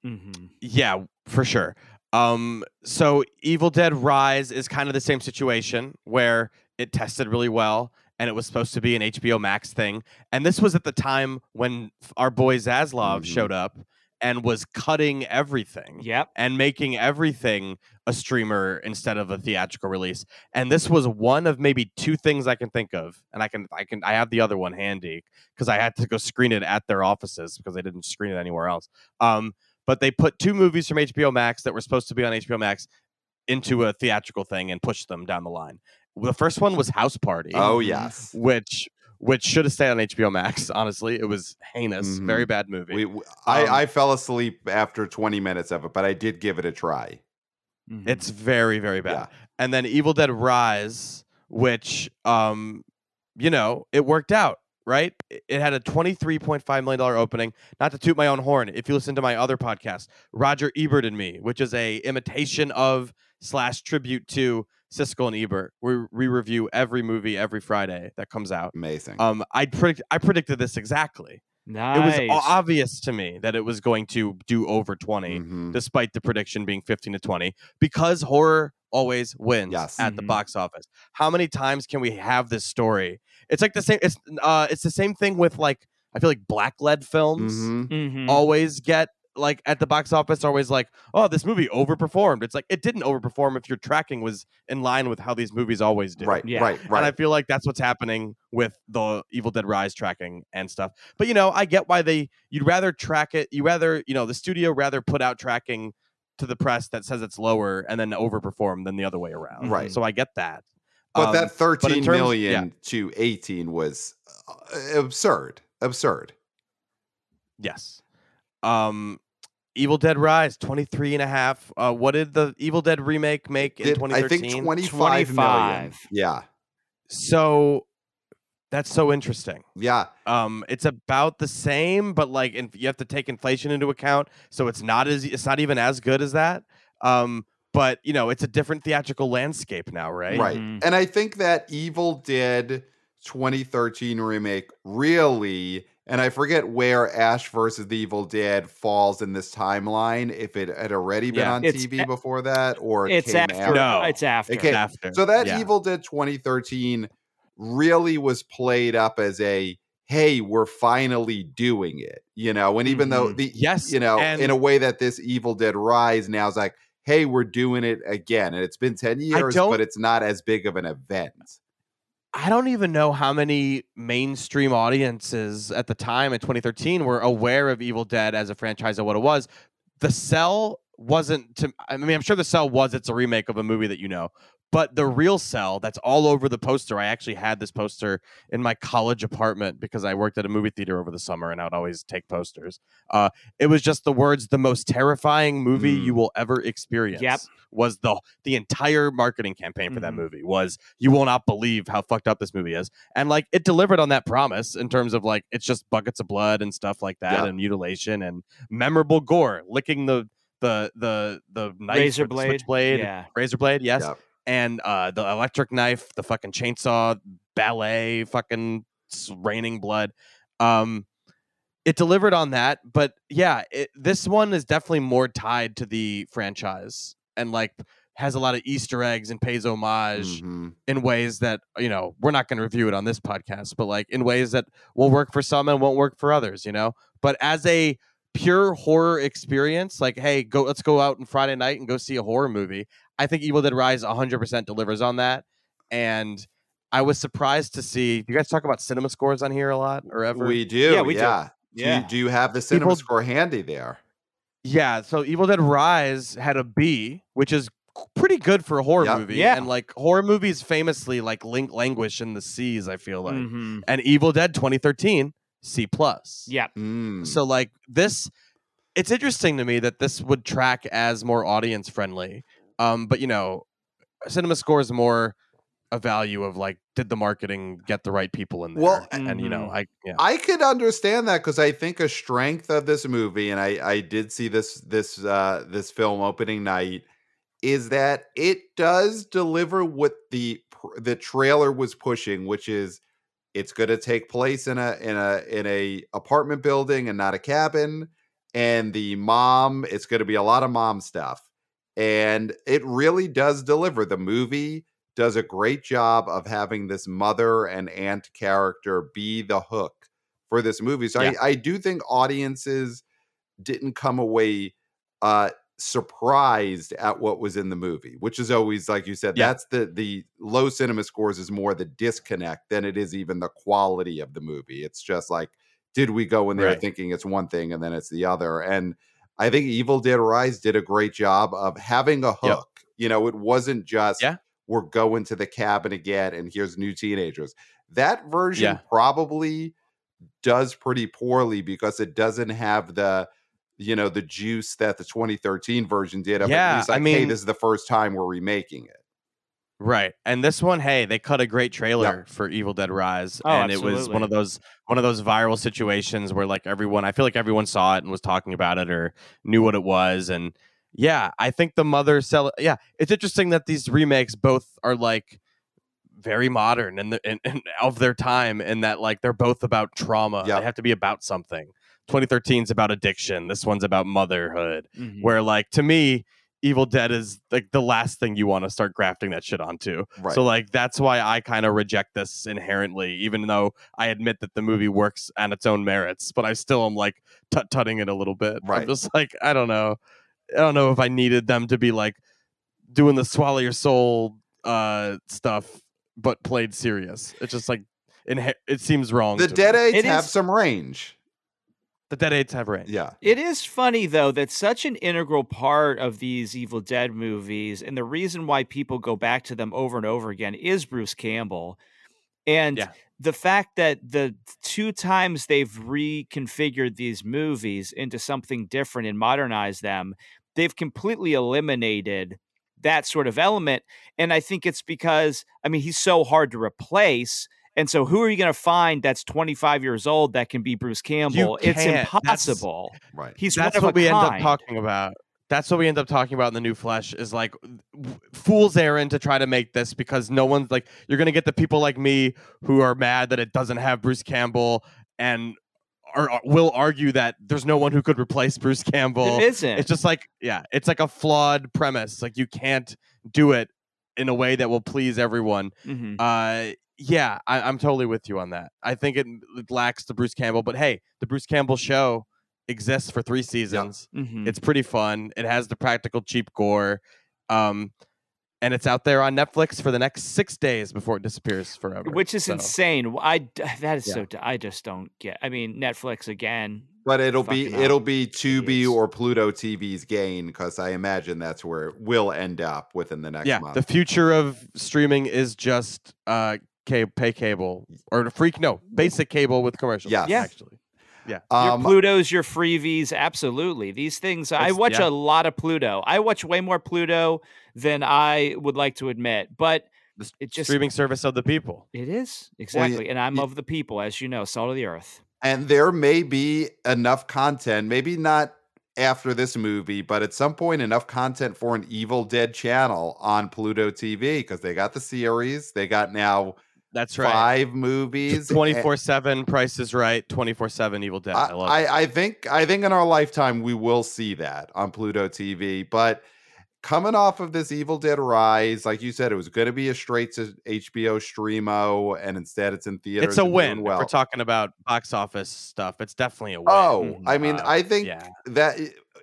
Mhm. Yeah, for sure. Um, so Evil Dead Rise is kind of the same situation where it tested really well and it was supposed to be an HBO Max thing. And this was at the time when our boy Zaslav Mhm. showed up and was cutting everything Yep. and making everything a streamer instead of a theatrical release. And this was one of maybe two things I can think of. And I can I can I have the other one handy because I had to go screen it at their offices because they didn't screen it anywhere else. Um, but they put two movies from HBO Max that were supposed to be on HBO Max into a theatrical thing and pushed them down the line. The first one was House Party. Oh yes, Which which should have stayed on HBO Max, honestly. It was heinous, Mhm. very bad movie. we, w- I, Um, I fell asleep after 20 minutes of it, but I did give it a try. Mhm. It's very, very bad. Yeah. And then Evil Dead Rise, which um, you know, it worked out, right? It- It had a $23.5 million opening. Not to toot my own horn, if you listen to my other podcast, Roger Ebert and Me, which is a imitation of slash tribute to Siskel and Ebert. We, we review every movie every Friday that comes out. Amazing. Um, I predict I predicted this exactly. nice. It was obvious to me that it was going to do over 20 Mhm. despite the prediction being 15 to 20 because horror always wins Yes. at the Mhm. box office how many times can we have this story it's like the same it's uh it's the same thing with like i feel like black lead films Mhm. Mhm. always get like at the box office always like oh this movie overperformed it's like it didn't overperform if your tracking was in line with how these movies always do Right, Yeah. right, and I feel like that's what's happening with the Evil Dead Rise tracking and stuff. But you know, I get why they you'd rather track it. You rather you know the studio rather put out tracking to the press that says it's lower and then overperform than the other way around. Right. So I get that. But Um, that thirteen terms- million yeah. to 18 was uh, absurd. Absurd. yes. Um Evil Dead Rise 23 and a half. Uh, what did the Evil Dead remake make in 2013? I think 25 million. 25. Yeah. so that's so interesting. Yeah. um it's about the same but like in, you have to take inflation into account so it's not as it's not even as good as that um but you know it's a different theatrical landscape now right Right. Mhm. And I think that Evil Dead 2013 remake really, and I forget where Ash versus the Evil Dead falls in this timeline, if it had already been Yeah. on TV a- before that or it It's came after. No. It's after. It came- after So that yeah. Evil Dead 2013 really was played up as a hey, we're finally doing it. You know, and even though Mhm. the Yes, you know, and- in a way that this Evil Dead Rise now is like, hey, we're doing it again. And it's been 10 years, but it's not as big of an event. I don't even know how many mainstream audiences at the time in 2013 were aware of evil dead as a franchise and what it was. The sell wasn't to i mean i'm sure the sell was it's a remake of a movie that you know but the real sell that's all over the poster i actually had this poster in my college apartment because i worked at a movie theater over the summer and i would always take posters uh, it was just the words the most terrifying movie Mm. you will ever experience yep. was the the entire marketing campaign for that Mhm. movie was you will not believe how fucked up this movie is and like it delivered on that promise in terms of like it's just buckets of blood and stuff like that Yeah. and mutilation and memorable gore licking the the the the knife Razor with the blade. Yeah. razor blade yes Yep. and uh the electric knife the fucking chainsaw ballet fucking s- raining blood um it delivered on that but yeah it, this one is definitely more tied to the franchise and like has a lot of easter eggs and pays homage Mhm. in ways that you know we're not going to review it on this podcast but like in ways that will work for some and won't work for others you know but as a pure horror experience like hey go let's go out on friday night and go see a horror movie i think evil dead rise 100% delivers on that and i was surprised to see do you guys talk about cinema scores on here a lot or ever We do. Yeah, we do. yeah. Do, you, do you have the cinema Evil- score handy there? Yeah, so Evil Dead Rise had a B, which is pretty good for a horror Yep. movie. Yeah. And like horror movies famously like link languish in the seas, I feel like. Mhm. And Evil Dead 2013, C plus. Yeah. Mm. So like this it's interesting to me that this would track as more audience friendly. Um, but you know, cinema score is more a value of like, did the marketing get the right people in there? Well, and you know, Mhm. I yeah. I could understand that because I think a strength of this movie, and I I did see this this uh this film opening night, is that it does deliver what the the trailer was pushing, which is it's going to take place in a in a in a apartment building and not a cabin, and the mom it's going to be a lot of mom stuff, and it really does deliver. The movie does a great job of having this mother and aunt character be the hook for this movie. So Yeah. I, I do think audiences didn't come away uh surprised at what was in the movie, which is always like you said, Yeah. that's the the low cinema scores is more the disconnect than it is even the quality of the movie. It's just like, did we go in there Right. thinking it's one thing and then it's the other? And I think Evil Dead Rise did a great job of having a Yep. hook. You know, it wasn't just Yeah. we're going to the cabin again and here's new teenagers. That version Yeah. probably does pretty poorly because it doesn't have the you know the juice that the 2013 version did of at Yeah, least I like hey mean- this is the first time we're remaking it Right. And this one, hey, they cut a great trailer for Evil Dead Rise. Oh, and it was one of those one of those viral situations where like everyone I feel like everyone saw it and was talking about it or knew what it was. And yeah, I think the mother sell yeah, it's interesting that these remakes both are like very modern and, the, and, and of their time and that like they're both about trauma. Yeah. They have to be about something. 2013 is about addiction. This one's about motherhood. Mhm. Where like to me, Evil Dead is like the last thing you want to start grafting that shit onto. right So like that's why I kind of reject this inherently, even though I admit that the movie works on its own merits, but I still am like tut tutting it a little bit. Right. I'm just like I don't know, I don't know if I needed them to be like doing the swallow your soul uh stuff, but played serious. It's just like inhe- it seems wrong. the dead me. aids It have is- some range the Deadites have range. yeah It is funny though that such an integral part of these Evil Dead movies, and the reason why people go back to them over and over again is Bruce Campbell. And Yeah. the fact that the two times they've reconfigured these movies into something different and modernized them, they've completely eliminated that sort of element. And I think it's because, I mean, he's so hard to replace. And so, who are you going to find that's 25 years old that can be Bruce Campbell? It's can't. That's- impossible. right He's that's what a we end up talking about. That's what we end up talking about in the new flesh is like fool's errand to try to make this because no one's like you're gonna get the people like me who are mad that it doesn't have Bruce Campbell and are, are- will argue that there's no one who could replace Bruce Campbell. It isn't. It's just like yeah, it's like a flawed premise. Like you can't do it in a way that will please everyone. Mhm. Uh, yeah, I, I'm totally with you on that. I think it, it lacks the Bruce Campbell, but hey, the Bruce Campbell show exists for three seasons. Mhm. It's pretty fun. It has the practical cheap gore. Um, and it's out there on Netflix for the next six days before it disappears forever. which is So, insane. W- I d- that is Yeah. so. I just don't get. I mean, Netflix again. but it'll be Fucking it'll be Tubi Idiots. or Pluto TV's gain because I imagine that's where it will end up within the next Yeah, month. the future of streaming is just uh, ca- pay cable or a freak no basic cable with commercials. Yes. Yeah. actually. Yeah. your um, Pluto's your freevies. Absolutely, these things. I watch yeah. a lot of Pluto. I watch way more Pluto than I would like to admit, but The it just streaming service of the people. it is Well, y- exactly. and I'm y- of the people, as you know, salt of the earth. and there may be enough content, maybe not after this movie, but at some point enough content for an Evil Dead channel on Pluto TV because they got the series, they got now That's right. five movies, Twenty four seven. Price is right. Twenty four seven. Evil Dead. I, I, love. I, I think I think in our lifetime we will see that on Pluto TV. But coming off of this Evil Dead Rise, like you said, it was going to be a straight to HBO streamo, and instead it's in theaters. It's a win. Well, we're talking about box office stuff. It's definitely a win. oh, I mean, Uh, I think yeah. that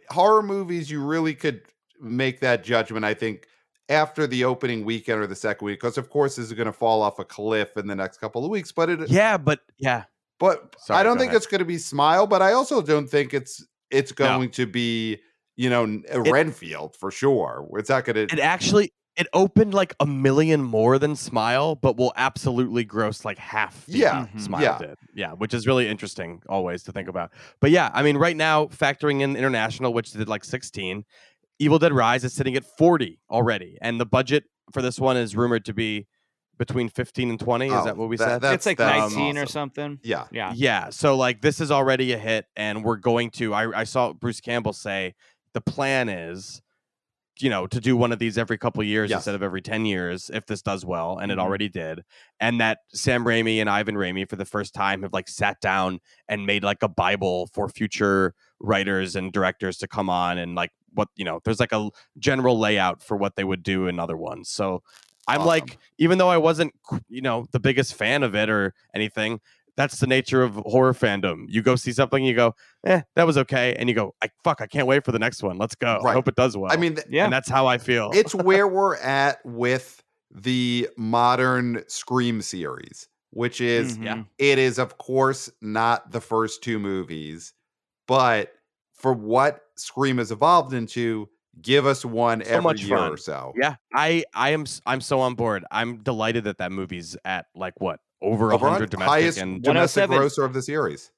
horror movies you really could make that judgment. I think after the opening weekend or the second week, because of course this is going to fall off a cliff in the next couple of weeks. But it, Yeah, but yeah, But Sorry, I don't think ahead. it's going to be smile, but I also don't think it's it's No. going to be you know, uh, It- Renfield for sure. It's not going to It actually it opened like a million more than Smile, but will absolutely gross like half. the Yeah. Smile yeah. did. Yeah, which is really interesting always to think about. But yeah, I mean, right now factoring in international, which did like 16, Evil Dead Rise is sitting at 40 already, and the budget for this one is rumored to be between 15 and 20. Is Oh, that what we that- said? that's- it's like that's 19 or awesome. something. Yeah. Yeah. Yeah. So like this is already a hit, and we're going to. I, I saw Bruce Campbell say the plan is, you know, to do one of these every couple years Yes. instead of every ten years if this does well, and it mm-hmm. already did. And that Sam Raimi and Ivan Raimi for the first time have like sat down and made like a bible for future writers and directors to come on and like what you know. There's like a general layout for what they would do in other ones. So. I'm Awesome. like, even though I wasn't, you know, the biggest fan of it or anything, that's the nature of horror fandom. You go see something, you go, eh, that was okay, and you go, I fuck, I can't wait for the next one. Let's go. I hope it does well. I mean, th- Yeah. and that's how I feel. it's where we're at with the modern Scream series, which is Yeah. Mhm. it is of course not the first two movies, but for what Scream has evolved into, give us one So every year fun. or so. yeah, I, I am, I'm so on board. I'm delighted that that movie's at like what over a Over hundred domestic highest and domestic oh grosser of the series.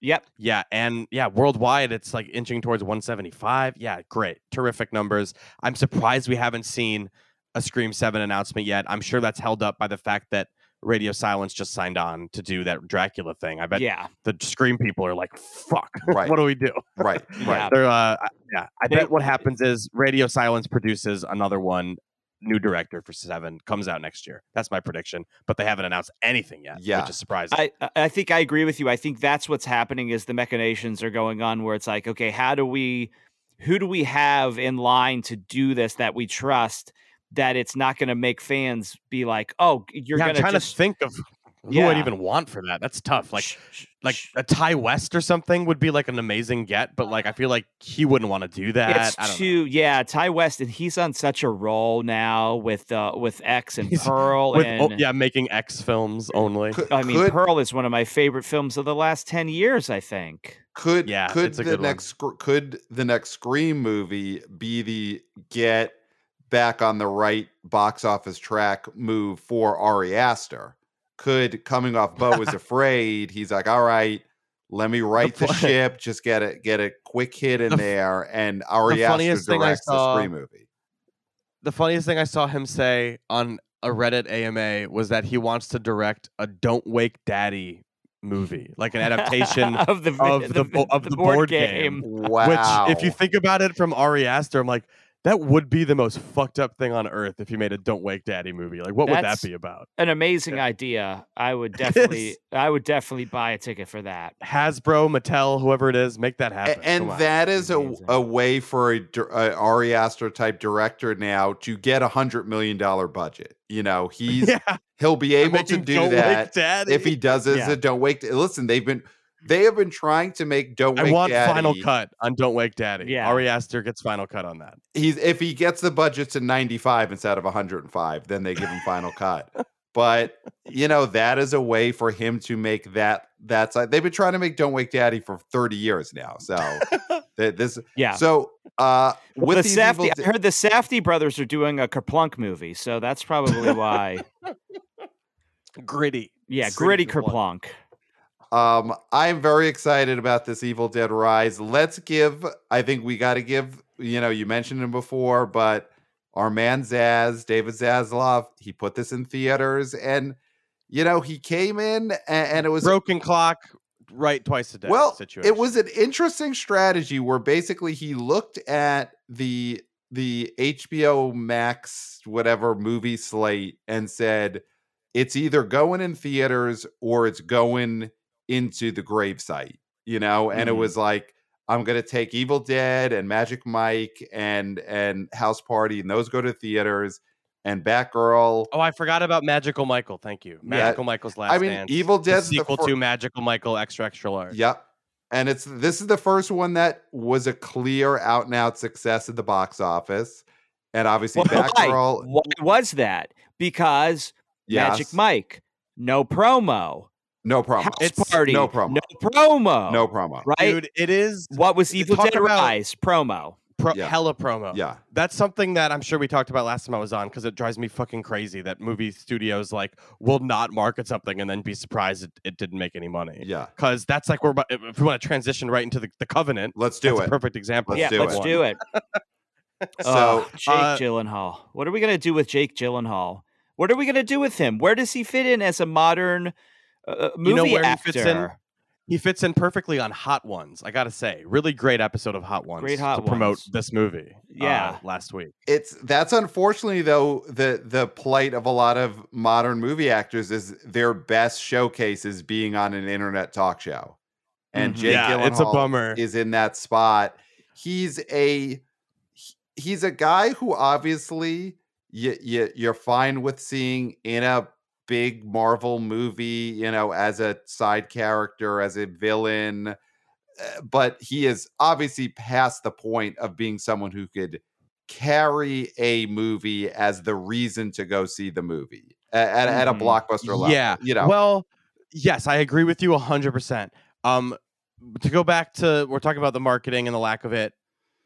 Yep. Yeah, and yeah, worldwide it's like inching towards 175. Yeah, great. Terrific numbers. I'm surprised we haven't seen a Scream 7 announcement yet. I'm sure that's held up by the fact that Radio Silence just signed on to do that Dracula thing. I bet Yeah. the Scream people are like, "Fuck, Right. what do we do?" Right, Yeah. right. They're uh yeah, I They- bet what happens is Radio Silence produces another one new director for 7 comes out next year. That's my prediction, but they haven't announced anything yet, Yeah. which is surprising. I I- I think I agree with you. I think that's what's happening is the machinations are going on where it's like, okay, how do we who do we have in line to do this that we trust that it's not going to make fans be like, "Oh, you're yeah, I'm going to trying just to think of who Yeah. I'd even want for that. That's tough. Like sh- sh- like sh- a Ti West or something would be like an amazing get, but like I feel like he wouldn't want to do that. I it's don't know. too yeah, Ti West and he's on such a roll now with uh with X and He's- Pearl With, and oh, yeah, making X films only. Could, I mean could, Pearl is one of my favorite films of the last 10 years, I think. could Yeah, could it's a the good one. next Scr- could the next Scream movie be the get back on the right box office track move for Ari Aster? Could coming off Beau is afraid, he's like, all right, let me right the fu- ship, just get it, get a quick hit in The there, and Ari Aster thing I directs the saw- Scream movie. The funniest thing I saw him say on a Reddit AMA was that he wants to direct a Don't Wake Daddy movie, like an adaptation of the of the bo- of the board game. Wow. Which, if you think about it from Ari Aster, I'm like, that would be the most fucked up thing on earth if you made a Don't Wake Daddy movie. Like, what would that be about? An amazing idea. I would definitely. I would definitely buy a ticket for that. Hasbro, Mattel, whoever it is, make that A- happen. and Come on. that is a, a way for a, dir- a Ari Aster type director now to get a hundred million dollar budget. You know, he's yeah, he'll be able to do Don't that Wake Daddy. if he does this. Yeah. Don't wake. Listen, they've been they have been trying to make Don't I Wake want Daddy. Final Cut on Don't Wake Daddy. Yeah. Ari Aster gets Final Cut on that. He's if he gets the budget to ninety five instead of one hundred and five, then they give him Final Cut. But you know that is a way for him to make that. That's like they've been trying to make Don't Wake Daddy for thirty years now. So th- this. Yeah. So uh, Well, with the these Safdie, I heard the Safdie brothers are doing a Kerplunk movie, so that's probably why. Gritty. Yeah, Gritty gritty Kerplunk. Kerplunk. Um, I'm very excited about this Evil Dead Rise. Let's give. I think we got to give. You know, you mentioned him before, but our man Zaz, David Zaslav, he put this in theaters, and you know, he came in, and, and it was Broken clock, right twice a day. well. situation. It was an interesting strategy where basically he looked at the the HBO Max whatever movie slate and said it's either going in theaters or it's going into the gravesite, you know, and it Mhm. was like I'm gonna take Evil Dead and Magic Mike and and House Party, and those go to theaters, and Batgirl. Oh, I forgot about Magical Michael. Thank you. Magical Michael's last I mean, dance. Evil the sequel fir- to Magical Michael extra extra large. Yep. And it's this is the first one that was a clear out and out success at the box office. And obviously Well, why? Batgirl. Why was that? Because Magic Mike, no promo. No promo. House It's- Party, no promo. No promo. No promo. Right? Dude, it is what was Evil talk Dead about- Rise promo? Pro- Yeah. hella promo. Yeah. That's something that I'm sure we talked about last time I was on because it drives me fucking crazy that movie studios like will not market something and then be surprised it, it didn't make any money. Yeah. Because that's like we're about, if if we want to transition right into the, the covenant. Let's do that's it. a perfect example. Let's yeah, do let's it. do it. So Oh, Jake uh, Gyllenhaal. What are we gonna do with Jake Gyllenhaal? What are we gonna do with him? Where does he fit in as a modern uh, movie You know where he fits in? He fits in perfectly on Hot Ones. I gotta say, really great episode of Hot Ones Great Hot to promote this movie. uh, Yeah. last week. it's that's unfortunately though the the plight of a lot of modern movie actors is their best showcase is being on an internet talk show. And Mhm. Jake Yeah, it's a Gyllenhaal bummer. is in that spot. He's a he's a guy who obviously you, you you're fine with seeing in a big Marvel movie, you know, as a side character, as a villain. uh, But he is obviously past the point of being someone who could carry a movie as the reason to go see the movie at, at, at a Mhm. blockbuster level. Yeah. You know, Well, yes, I agree with you 100%. Um to go back to we're talking about the marketing and the lack of it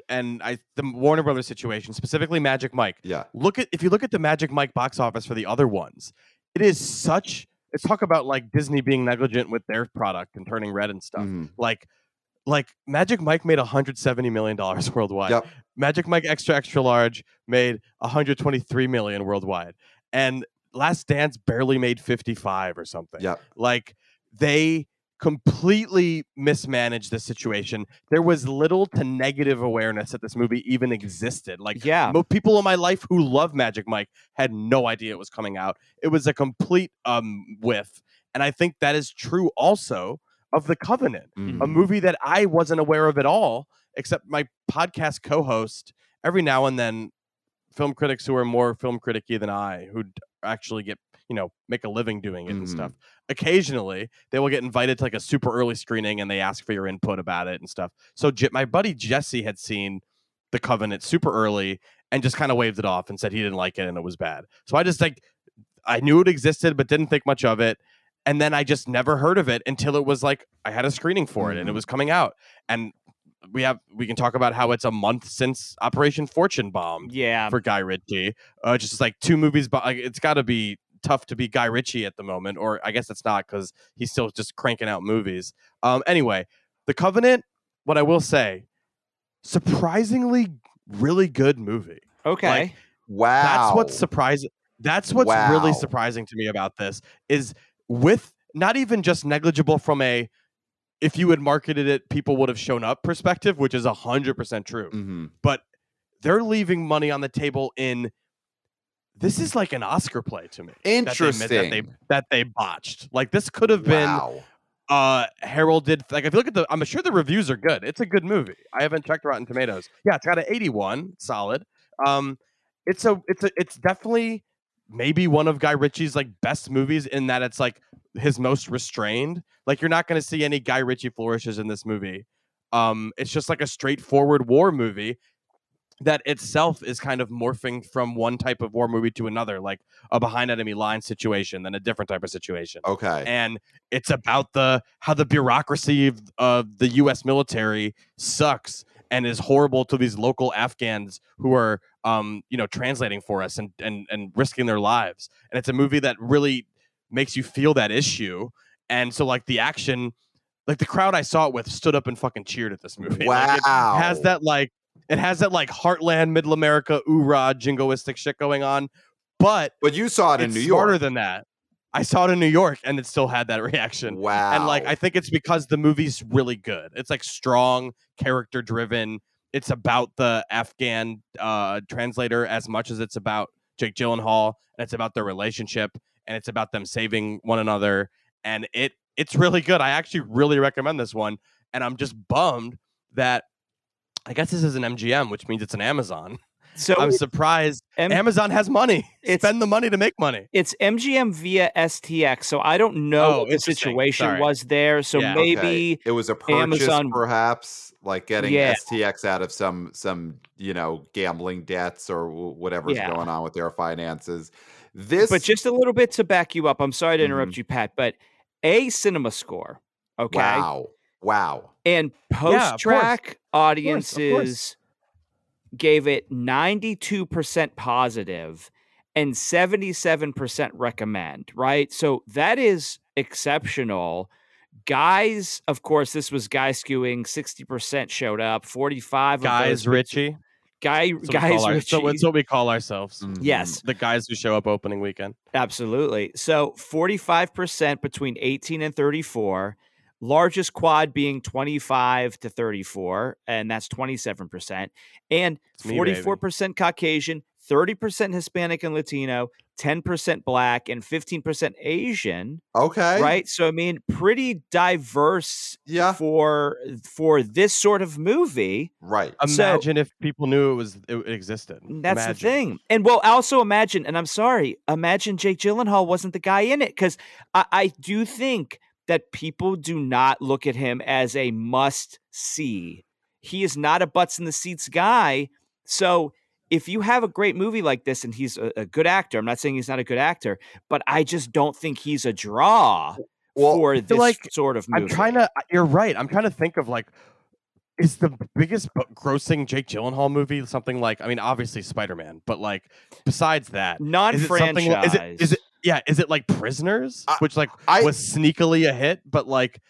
and I the Warner Brothers situation, specifically Magic Mike. yeah. Look at if you look at the Magic Mike box office for the other ones, it is such let's talk about like Disney being negligent with their product and turning red and stuff. Mhm. Like like Magic Mike made 170 million dollars worldwide. Yep. Magic Mike Extra Extra Large made 123 million worldwide. And Last Dance barely made 55 or something. Yep. Like they completely mismanaged the situation. There was little to negative awareness that this movie even existed. Like yeah, people in my life who love Magic Mike had no idea it was coming out. It was a complete um whiff. And I think that is true also of The Covenant a Mhm. movie that I wasn't aware of at all, except my podcast co-host. Every now and then, film critics who are more film criticky than I, who actually get you know make a living doing it and Mhm. stuff. Occasionally, they will get invited to like a super early screening, and they ask for your input about it and stuff. So J- my buddy Jesse had seen The Covenant super early and just kind of waved it off and said he didn't like it and it was bad. So I just like I knew it existed but didn't think much of it. And then I just never heard of it until it was like I had a screening for it and it Mhm. was coming out. And we have we can talk about how it's a month since Operation Fortune bombed yeah. for Guy Ritchie. Uh, just like two movies, but like, it's got to be tough to be Guy Ritchie at the moment, or I guess it's not because he's still just cranking out movies. Um, anyway, The Covenant. What I will say, surprisingly, really good movie. okay. Wow. That's what's surprising. That's what's really surprising to me about this is with not even just negligible from a if you had marketed it, people would have shown up perspective, which is hundred percent true. Mhm. But they're leaving money on the table in this is like an Oscar play to me. that they Interesting. that they that they botched. Like this could have been wow. uh heralded like if you look at the I'm sure the reviews are good. It's a good movie. I haven't checked Rotten Tomatoes. Yeah, it's got an 81, solid. Um it's a it's a it's definitely maybe one of Guy Ritchie's like best movies in that it's like his most restrained. Like you're not going to see any Guy Ritchie flourishes in this movie. Um it's just like a straightforward war movie that itself is kind of morphing from one type of war movie to another, like a behind enemy line situation, then a different type of situation Okay. and it's about the how the bureaucracy of, of the U.S. military sucks and is horrible to these local Afghans who are, um, you know, translating for us and and and risking their lives. And it's a movie that really makes you feel that issue. And so, like the action, like the crowd I saw it with stood up and fucking cheered at this movie. Like, it Wow. has that like it has that like heartland, middle America, oorah, jingoistic shit going on, but but you saw it in New smarter York. than that. I saw it in New York and it still had that reaction. wow. And like I think it's because the movie's really good. It's like strong, character driven. It's about the Afghan uh, translator as much as it's about Jake Gyllenhaal, and it's about their relationship, and it's about them saving one another. And it it's really good. I actually really recommend this one. And I'm just bummed that I guess this is an MGM, which means it's an Amazon. So I'm surprised M- Amazon has money. It's- Spend the money to make money. it's MGM via STX. So I don't know Oh, what the situation Sorry. was there. So Yeah. Okay. maybe it was a purchase, Amazon- perhaps, like getting Yeah. STX out of some some you know gambling debts or whatever's Yeah. going on with their finances. This, but just a little bit to back you up. I'm sorry to interrupt Mhm. you, Pat, but a cinema score, okay, wow, wow. And Yeah, of course. post track course. audiences gave it 92% positive and 77% recommend, right? So that is exceptional. Guys, of course, this was guy skewing. 60% showed up, 45 of Guys, those Ritchie. Guy That's guys our- Ritchie. so it's what we call ourselves. Mhm. Yes. The guys who show up opening weekend. Absolutely. So 45% between 18 and 34, largest quad being 25 to 34, and that's 27%. And It's me, 44% Caucasian, 30% Hispanic and Latino, 10% Black, and 15% Asian. Okay. Right. So I mean, pretty diverse Yeah. for for this sort of movie. Right. So- Imagine if people knew it was it existed. That's Imagine. the thing. And well, also imagine, and I'm sorry, imagine Jake Gyllenhaal wasn't the guy in it because I, I do think that people do not look at him as a must see. He is not a butts in the seats guy. So if you have a great movie like this and he's a, a good actor, I'm not saying he's not a good actor, but I just don't think he's a draw Well, for this like sort of movie. I'm trying to. You're right. I'm trying to think of like, is the biggest grossing Jake Gyllenhaal movie something like? I mean, obviously Spider Man, but like besides that, it non-franchise. something? Is it? Is it? Yeah. Is it like Prisoners, I- which like I- was sneakily a hit, but like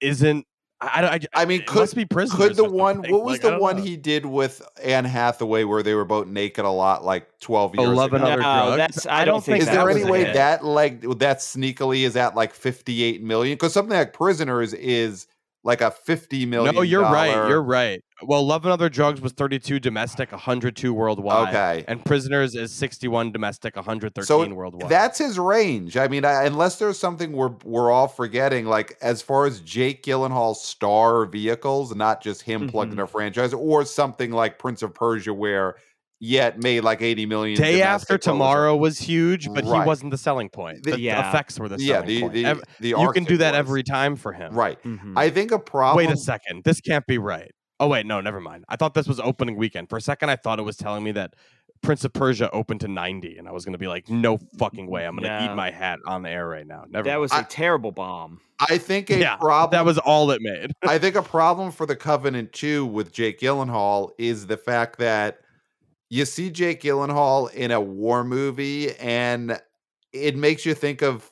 isn't? I, I, don't- I, I mean, it could- must be Prisoners. Could the one? What was Like, the one know. he did with Anne Hathaway where they were both naked a lot, like twelve years Eleven ago? other No, drugs. that's- I I don't don't think think Is that there any way that like that sneakily is at like fifty-eight million? Because something like Prisoners is like a fifty million. No, you're right. You're right. Well, Love and Other Drugs was 32 domestic, 102 worldwide. Okay. And Prisoners is 61 domestic, 113 So worldwide. That's his range. I mean, I, unless there's something we're we're all forgetting, like as far as Jake Gyllenhaal's star vehicles, not just him plugged Mm-hmm. in a franchise, or something like Prince of Persia, where yet made like eighty million. Day domestic After total. Tomorrow was huge, but Right. he wasn't the selling point. The- The, Yeah. effects were the Yeah, selling the point. the, Ev- the you can do that was. every time for him. right. Mhm. I think a problem. Wait a second. This can't be right. Oh wait, no, never mind. I thought this was opening weekend. For a second, I thought it was telling me that Prince of Persia opened to 90, and I was going to be like, no fucking way. I'm going to No. eat my hat on the air right now. Never. that mind. was I- a terrible bomb. I think a yeah. problem. That was all it made. I think a problem for the Covenant too with Jake Gyllenhaal is the fact that you see Jake Gyllenhaal in a war movie and it makes you think of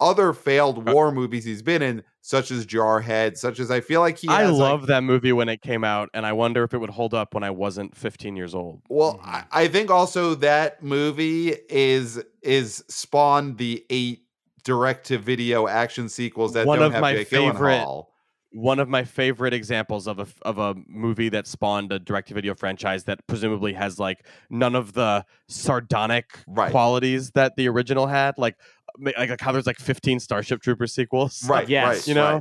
other failed Uh war movies he's been in, such as Jarhead, such as I feel like he I has, like- love that movie when it came out, and I wonder if it would hold up when I wasn't 15 years old. Well. I, I think also that movie is is spawned the eight direct to video action sequels that One don't of have my Jake favorite- Gyllenhaal. One of my favorite examples of a f- of a movie that spawned a direct-to-video franchise that presumably has like none of the sardonic Right. qualities that the original had, like like, like how there's like 15 Starship Troopers sequels. Right, Yes. right, You know?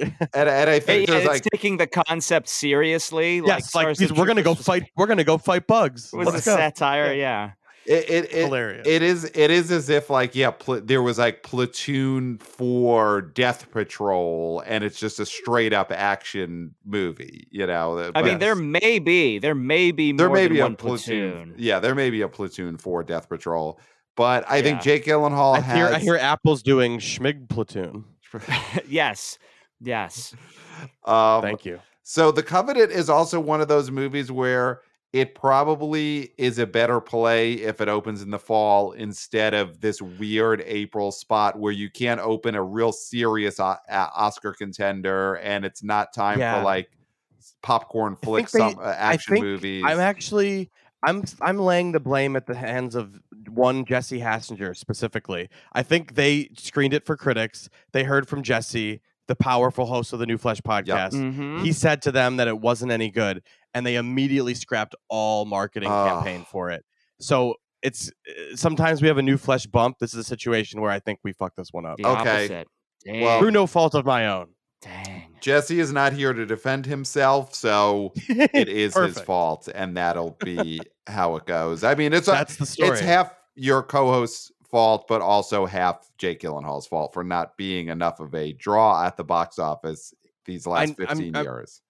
right. and, and I think yeah, there's it's like taking the concept seriously. like, yes, like Starship these, we're gonna go fight. We're gonna go fight bugs. It Was Let's a go. satire, yeah. It, it, it, Hilarious. it is it is as if like yeah pl- there was like platoon for death patrol and it's just a straight up action movie you know I but mean, there may be, there may be more there may than be a platoon, platoon. yeah there may be a platoon for death patrol but i think jake gyllenhaal I hear, has I hear Apple's doing Schmig Platoon. yes, yes. um, Thank you. So The Covenant is also one of those movies where it probably is a better play if it opens in the fall instead of this weird April spot where you can't open a real serious o- a- Oscar contender and it's not time Yeah. for like popcorn flick they- some uh, action think movies. I'm actually I'm I'm laying the blame at the hands of one Jesse Hassenger specifically. I think they screened it for critics. They heard from Jesse, the powerful host of the New Flesh podcast. Mhm. He said to them that it wasn't any good, and they immediately scrapped all marketing Ah. campaign for it. So it's uh, sometimes we have a new flesh bump. This is a situation where I think we fucked this one up The Okay. Well- through no fault of my own. Dang. Jesse is not here to defend himself, so it is his fault, and that'll be how it goes. I mean, it's a, That's the story. it's half your co-host's fault, but also half Jake Gyllenhaal's fault for not being enough of a draw at the box office these last I'm- I'm- 15 I'm- years.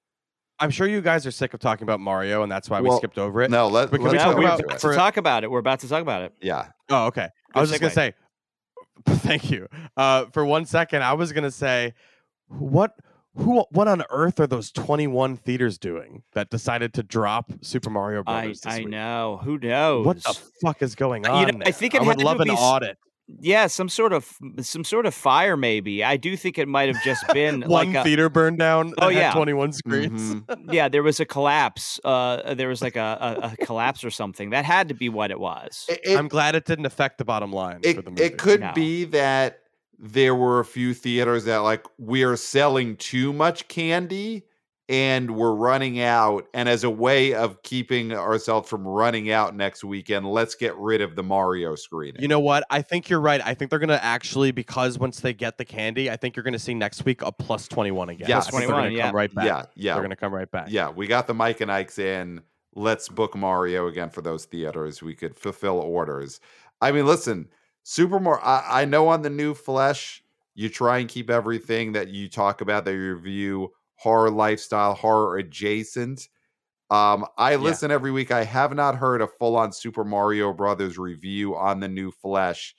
I'm sure you guys are sick of talking about Mario, and that's why we skipped over it. No, let, But can let's we talk about- about it. to for- talk about it. We're about to talk about it. Yeah. Oh, okay. I was just gonna say, thank you. Uh, for one second, I was gonna say, what who what on earth are those 21 theaters doing that decided to drop Super Mario Bros. I Brothers this I week? know. Who knows? What the fuck is going on? you know, I think it I had would to love an be audit. Yeah, some sort of some sort of fire. Maybe I do think it might have just been One like a, theater burned down. Oh, yeah. 21 screens. Mhm. yeah. There was a collapse. Uh, there was like a, a, a collapse or something. That had to be what it was. It- it- I'm glad it didn't affect the bottom line it, for the movie. it could No. be that there were a few theaters that like we are selling too much candy and we're running out and as a way of keeping ourselves from running out next weekend let's get rid of the mario screening You know what? I think you're right. I think they're gonna actually because once they get the candy, I think you're gonna see next week a plus 21 again. Yeah, I think they're 21, gonna yeah. come right back. yeah yeah They're gonna come right back. yeah we got the mike and ike's in let's book mario again for those theaters we could fulfill orders i mean listen super more I, I know on the new flesh you try and keep everything that you talk about that you review horror lifestyle horror adjacent. Um i listen every week. I have not heard a full-on super mario brothers review on the new flesh.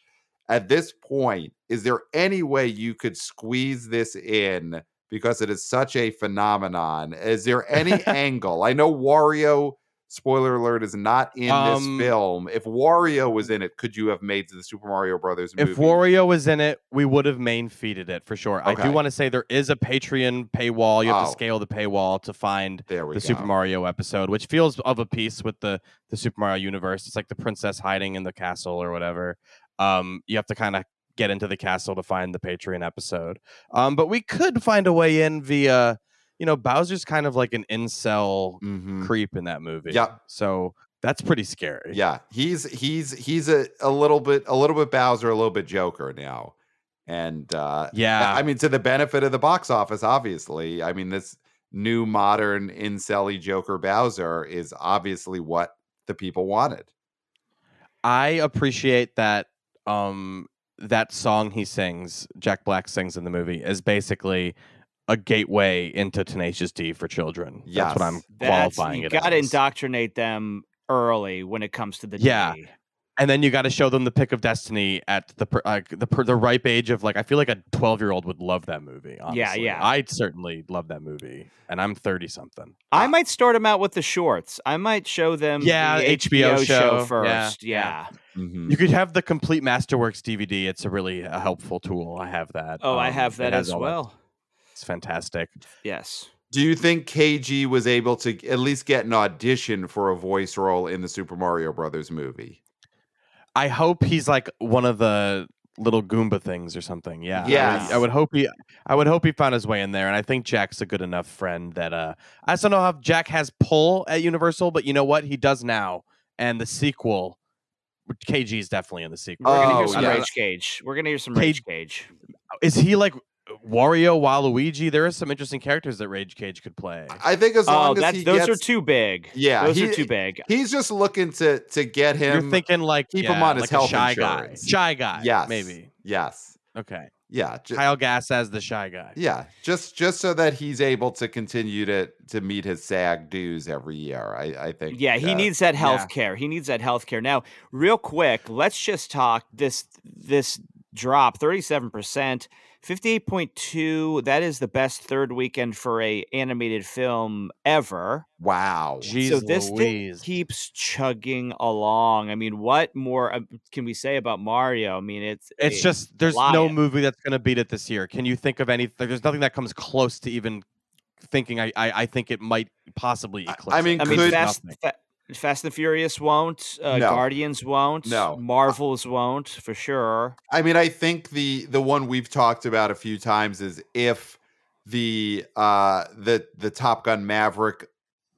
At this point is there any way you could squeeze this in? Because it is such a phenomenon. Is there any angle? I know wario spoiler alert is not in Um, this film if wario was in it could you have made the super mario brothers movie If Wario was in it, we would have main feeded it for sure. I do want to say there is a Patreon paywall. You have Oh. to scale the paywall to find the go Super Mario episode, which feels of a piece with the the Super Mario universe. It's like the princess hiding in the castle or whatever. Um, you have to kind of get into the castle to find the Patreon episode. Um, but we could find a way in via, you know, Bowser's kind of like an incel Mhm. creep in that movie. Yep. So that's pretty scary. Yeah, he's he's he's a, a little bit a little bit Bowser, a little bit Joker now, and uh, Yeah. I mean to the benefit of the box office, obviously. I mean this new modern incelly Joker Bowser is obviously what the people wanted. I appreciate that um that song he sings, Jack Black sings in the movie, is basically a gateway into Tenacious D for children. That's what I'm Yes. That's qualifying you it got to indoctrinate them early when it comes to the Yeah. D. and then you got to show them the pick of destiny at the per- like the the ripe age of like I feel like a 12 year old would love that movie. Honestly. yeah. I'd certainly love that movie, and I'm 30 something. I Uh, might start them out with the shorts. I might show them Yeah, the HBO show. Yeah, first. yeah. Yeah. Mhm. You could have the complete Masterworks DVD. It's a really a helpful tool. I have that. Oh, I Um, have that as all well. It's fantastic. Yes. Do you think KG was able to at least get an audition for a voice role in the Super Mario Brothers movie? I hope he's like one of the little Goomba things or something. Yeah. I. I would, hope he I would hope he found his way in there. And I think Jack's a good enough friend that uh I just don't know if Jack has pull at Universal, but you know what? He does now. And the sequel KG is definitely in the sequel. We're gonna Oh, hear some yeah. Rage Cage. We're gonna hear some Cage- Rage Cage. Is he like Wario, Waluigi? There are some interesting characters that Rage Cage could play. I think as Oh, long as that's he those gets, are too big. Yeah, those he- are too big. he's just looking to to get him. You're thinking like keep him yeah, on his like health a shy guy. insurance. Shy guy. yes, Maybe. yes, Okay. yeah. ju- Kyle Gass as the shy guy. Yeah, just just so that he's able to continue to to meet his SAG dues every year. I I think. Yeah, he uh, needs that health care. He needs that health care. Now, real quick, let's just talk this this drop, 37%, 58.2. That is the best third weekend for a animated film ever. Wow. Jeez so this thing keeps chugging along. I mean, what more uh, can we say about Mario? I mean, it's It's just there's no movie that's going to beat it this year. Can you think of any? There's nothing that comes close to even thinking. I I, I think it might possibly eclipse. I it. mean, I mean, could- Fast, Fa- Fast and Furious won't. Uh, No. Guardians won't. No. Marvels won't for sure. I mean, I think the the one we've talked about a few times is if the uh the the Top Gun Maverick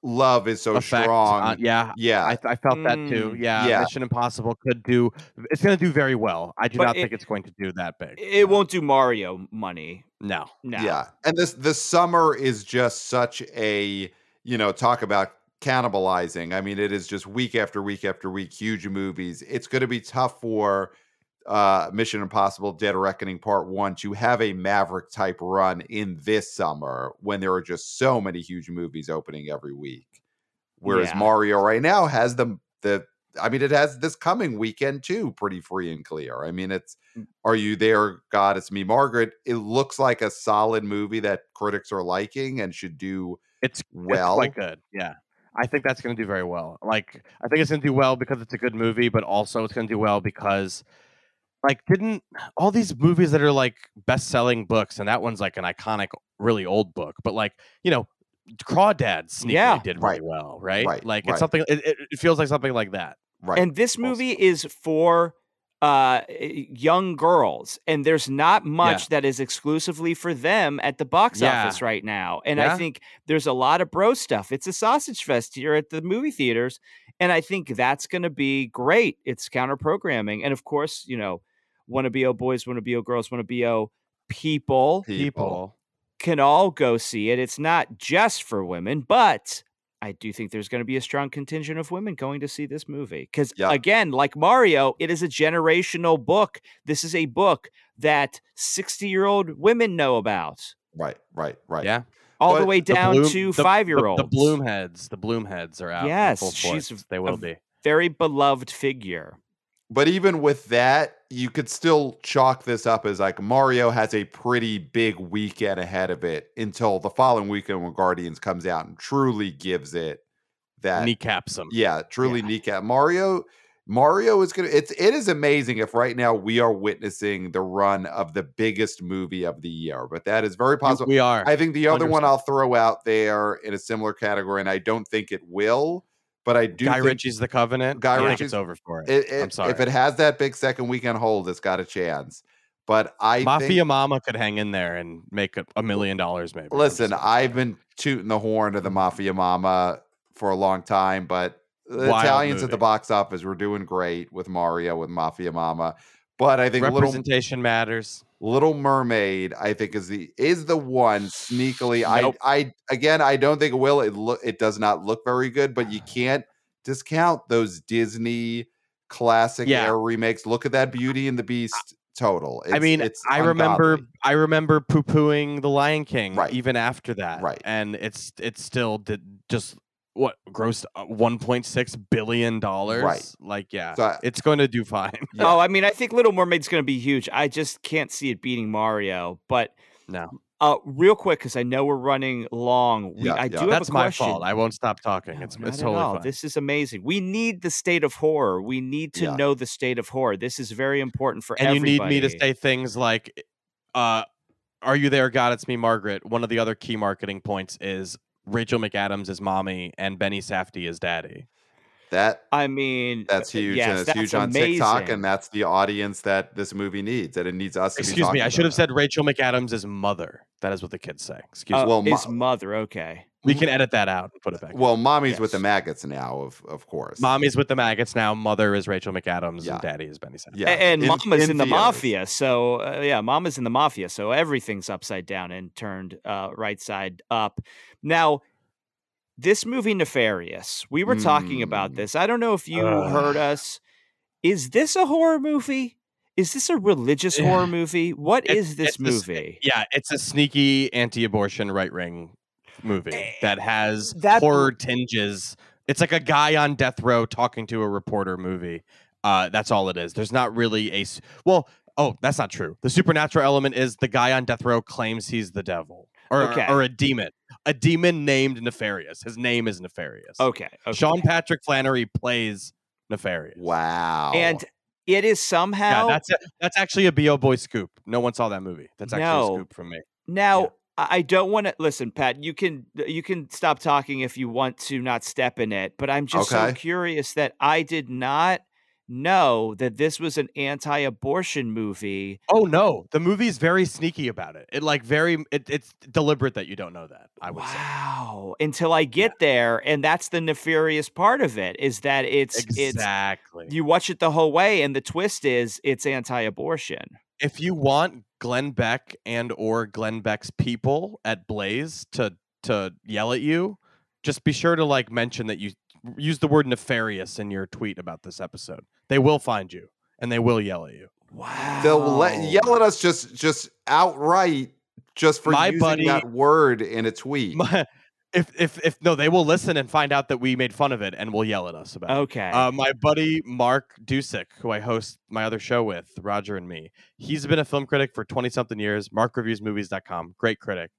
love is so Effect strong. on- yeah, yeah. I, I felt that too. Mm, Yeah, yeah. Mission Impossible could do. It's going to do very well. I do But not it- think it's going to do that big. It won't do Mario money. No. No. Yeah. And this the summer is just such a, you know, talk about cannibalizing. I mean, it is just week after week after week, huge movies. It's going to be tough for uh Mission Impossible Dead Reckoning Part 1 to have a Maverick type run in this summer when there are just so many huge movies opening every week. Whereas Yeah. Mario right now has the the I mean, it has this coming weekend too, pretty free and clear. I mean, it's Mm. Are You There, God, It's Me, Margaret. It looks like a solid movie that critics are liking and should do It's well. It's quite good. Yeah. I think that's going to do very well. Like, I think it's going to do well because it's a good movie, but also it's going to do well because, like, didn't all these movies that are like best selling books, and that one's like an iconic, really old book, but like, you know, Crawdad sneakily Yeah. did Right. really well, right? Right, Like, right. it's something, it, it it feels like something like that. right. And this Also. movie is for uh young girls and there's not much that is exclusively for them at the box Yeah. office right now and Yeah. i think there's a lot of bro stuff it's a sausage fest here at the movie theaters and i think that's going to be great it's counter programming and of course you know wanna be o boys wanna be o girls wanna be o people People. can all go see it. It's not just for women, but I do think there's going to be a strong contingent of women going to see this movie. Because Yeah. again, like Mario, it is a generational book. This is a book that 60 year old women know about, Right, right, right. Yeah. all the But way The down Bloom- to five year the- olds. The Bloom heads. The Bloom heads are out. Yes, full she's a- They will a be. Very beloved figure. But even with that, you could still chalk this up as like Mario has a pretty big weekend ahead of it until the following weekend when Guardians comes out and truly gives it that Kneecaps them. yeah, truly Yeah. kneecap. Mario Mario is gonna it's it is amazing if right now we are witnessing the run of the biggest movie of the year. But that is very possible. We are. I think the other one 100%. I'll throw out there in a similar category, and I don't think it will, but I do Guy Ritchie's The Covenant. Guy Ritchie's- over for it. it, it- I'm sorry. if it has that big second weekend hold, it's got a chance. But I Mafia think, Mama could hang in there and make a, a million dollars, maybe. Listen, I've been tooting the horn of the Mafia Mama for a long time, but the Wild Italians at the box office were doing great with Mario with Mafia Mama. But I think Little representation matters. Little Mermaid, I think is the is the one sneakily. Nope. I I again, I don't think it will. It look it does not look very good, but you can't discount those Disney classic Yeah. era remakes. Look at that Beauty and the Beast total. I mean, it's I remember. I remember poo pooing The Lion King Right. even after that, Right. And it's it's still did just what grossed uh, 1.6 billion dollars, right Like, yeah, So I- it's going to do fine. Yeah. Oh, I mean, I think Little Mermaid's going to be huge. I just can't see it beating Mario. But No, uh, real quick, because I know we're running long. We, Yeah, I yeah. do have that's a my question. fault. I won't stop talking. No, It's it's totally all. fine. This is amazing. We need the state of horror. We need to Yeah. know the state of horror. This is very important for and everybody. you need me to say things like, uh, "Are you there, God? It's me, Margaret." One of the other key marketing points is Rachel McAdams is mommy and Benny Safdie is daddy. That I mean, that's uh, huge yes, and it's that's huge on TikTok, amazing. and that's the audience that this movie needs, and it needs us to Excuse me, talking I should have said Rachel McAdams is mother. That is what the kids say. Excuse Uh, me. well, mo- mother. Okay. We can edit that out and put it back. it. Well, mommy's with the maggots now, of of course. Mommy's with the maggots now. Mother is Rachel McAdams Yeah. and daddy is Benny Safdie. yeah, A- and in- Mama's in, the theaters. mafia. So uh, yeah, Mama's in the mafia. So everything's upside down and turned uh, right side up. Now, this movie Nefarious. We were talking about Mm. this. I don't know if you Ugh. heard us. Is this a horror movie? Is this a religious Yeah. horror movie? What It's- this it's a movie? Yeah, it's a sneaky anti-abortion right ring movie Eh, that has that- horror tinges. It's like a guy on death row talking to a reporter movie. Uh, that's all it is. There's not really a well. Oh, that's not true. The supernatural element is the guy on death row claims he's the devil or Okay. or a demon. A demon named Nefarious. His name is Nefarious. Okay. okay. Sean Patrick Flanery plays Nefarious. Wow, And it is somehow Yeah, that's a, that's actually a bo boy scoop. No one saw that movie. That's actually No. a scoop from me. Now, Yeah. I I don't want to listen, Pat. You can you can stop talking if you want to not step in it, but I'm just so curious that I did not know that this was an anti-abortion movie. Oh no, the movie's very sneaky about it. It like very it, it's deliberate that you don't know that. I would say Wow. Until I get there, and that's the nefarious part of it is that it's exactly. it's you watch it the whole way, and the twist is it's anti-abortion. if you want Glenn Beck and or Glenn Beck's people at Blaze to to yell at you, just be sure to like mention that you use the word nefarious in your tweet about this episode. They will find you and they will yell at you. Wow. they'll let, yell at us just just outright just for My using buddy- that word in a tweet. My- if if if no, they will listen and find out that we made fun of it and will yell at us about it. Okay. Uh, my buddy Mark Dujsik, who I host my other show with, Roger and me, he's been a film critic for 20 something years. MarkReviewsMovies.com, great critic.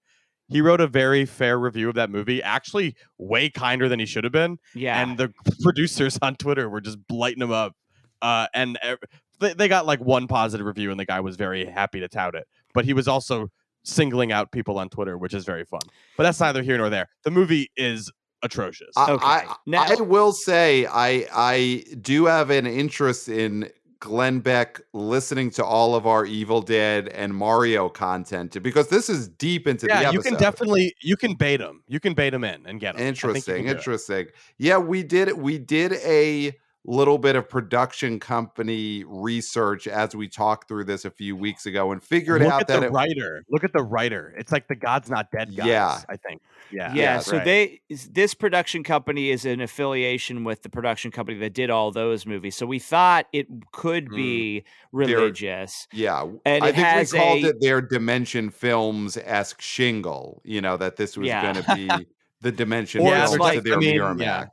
He wrote a very fair review of that movie, actually way kinder than he should have been. yeah. And the producers on Twitter were just blighting him up. Uh, and ev- they, they got like one positive review, and the guy was very happy to tout it. But he was also singling out people on Twitter, which is very fun. But that's neither here nor there. The movie is atrocious. I, Okay. I, Now- I will say I I do have an interest in Glenn Beck listening to all of our Evil Dead and Mario content because this is deep into the yeah, episode. you can definitely you can bait them. You can bait them in and get him. I think you interesting can do it. interesting yeah we did we did a little bit of production company research as we talked through this a few weeks ago and figured Look out at that the it, writer. Look at the writer. It's like the God's Not Dead guys. Yeah. I think. Yeah. yeah, yeah, so right. they this production company is an affiliation with the production company that did all those movies. So we thought it could Mm. be religious. yeah And i it think has we called a- it their dimension films-esque shingle you know that this was Yeah. going to be the dimension Or films it's to their I mean, miramax yeah.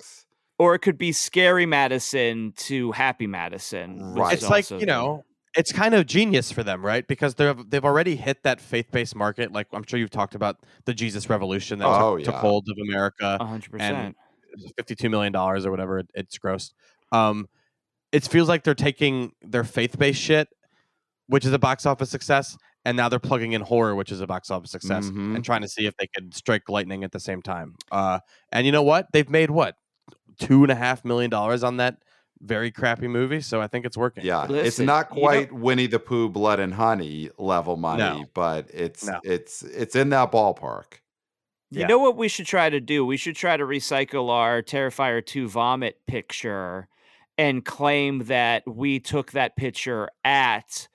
Or it could be Scary Madison to Happy Madison. Right. It's like, you the- know, it's kind of genius for them, right? Because they've they've already hit that faith-based market. Like I'm sure you've talked about the Jesus Revolution that Oh, took, took hold of America. a hundred percent. fifty-two million dollars or whatever it, it's grossed. Um, it feels like they're taking their faith-based shit, which is a box office success, and now they're plugging in horror, which is a box office success, Mhm. and trying to see if they could strike lightning at the same time. Uh, and you know what? They've made what two and a half million dollars on that very crappy movie, so I think it's working. Yeah, it's Listen, not you know- quite Winnie the Pooh, Blood and Honey level money, No. but it's No. it's it's in that ballpark. You Yeah. know what we should try to do? We should try to recycle our Terrifier 2 vomit picture and claim that we took that picture at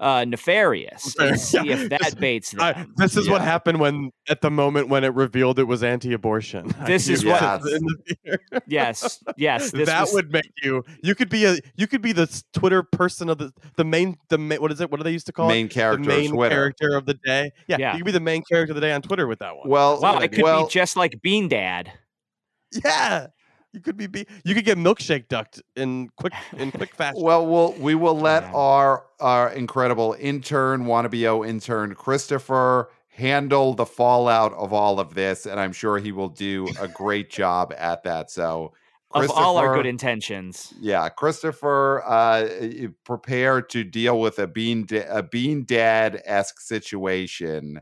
uh, Nefarious and see Yeah. if that This- baits I- them. this is what happened when, at the moment when it revealed it was anti-abortion. I This is what- it was in the theater. yes, yes. This that was, would make you. You could be a. You could be the Twitter person of the the main the main, what is it? What do they used to call Main it? character the main of Twitter. character of the day. Yeah, Yeah. you could be the main character of the day on Twitter with that one. Well, wow, it could well, be just like Bean Dad. yeah, you could be. be you could get milkshake ducked in quick in quick fashion. Well, we'll we will let Man. our our incredible intern, wannabe o intern Christopher handle the fallout of all of this, and I'm sure he will do a great job at that. So, Of all our good intentions. yeah, Christopher, uh, prepare to deal with a bean da- a bean dad esque situation.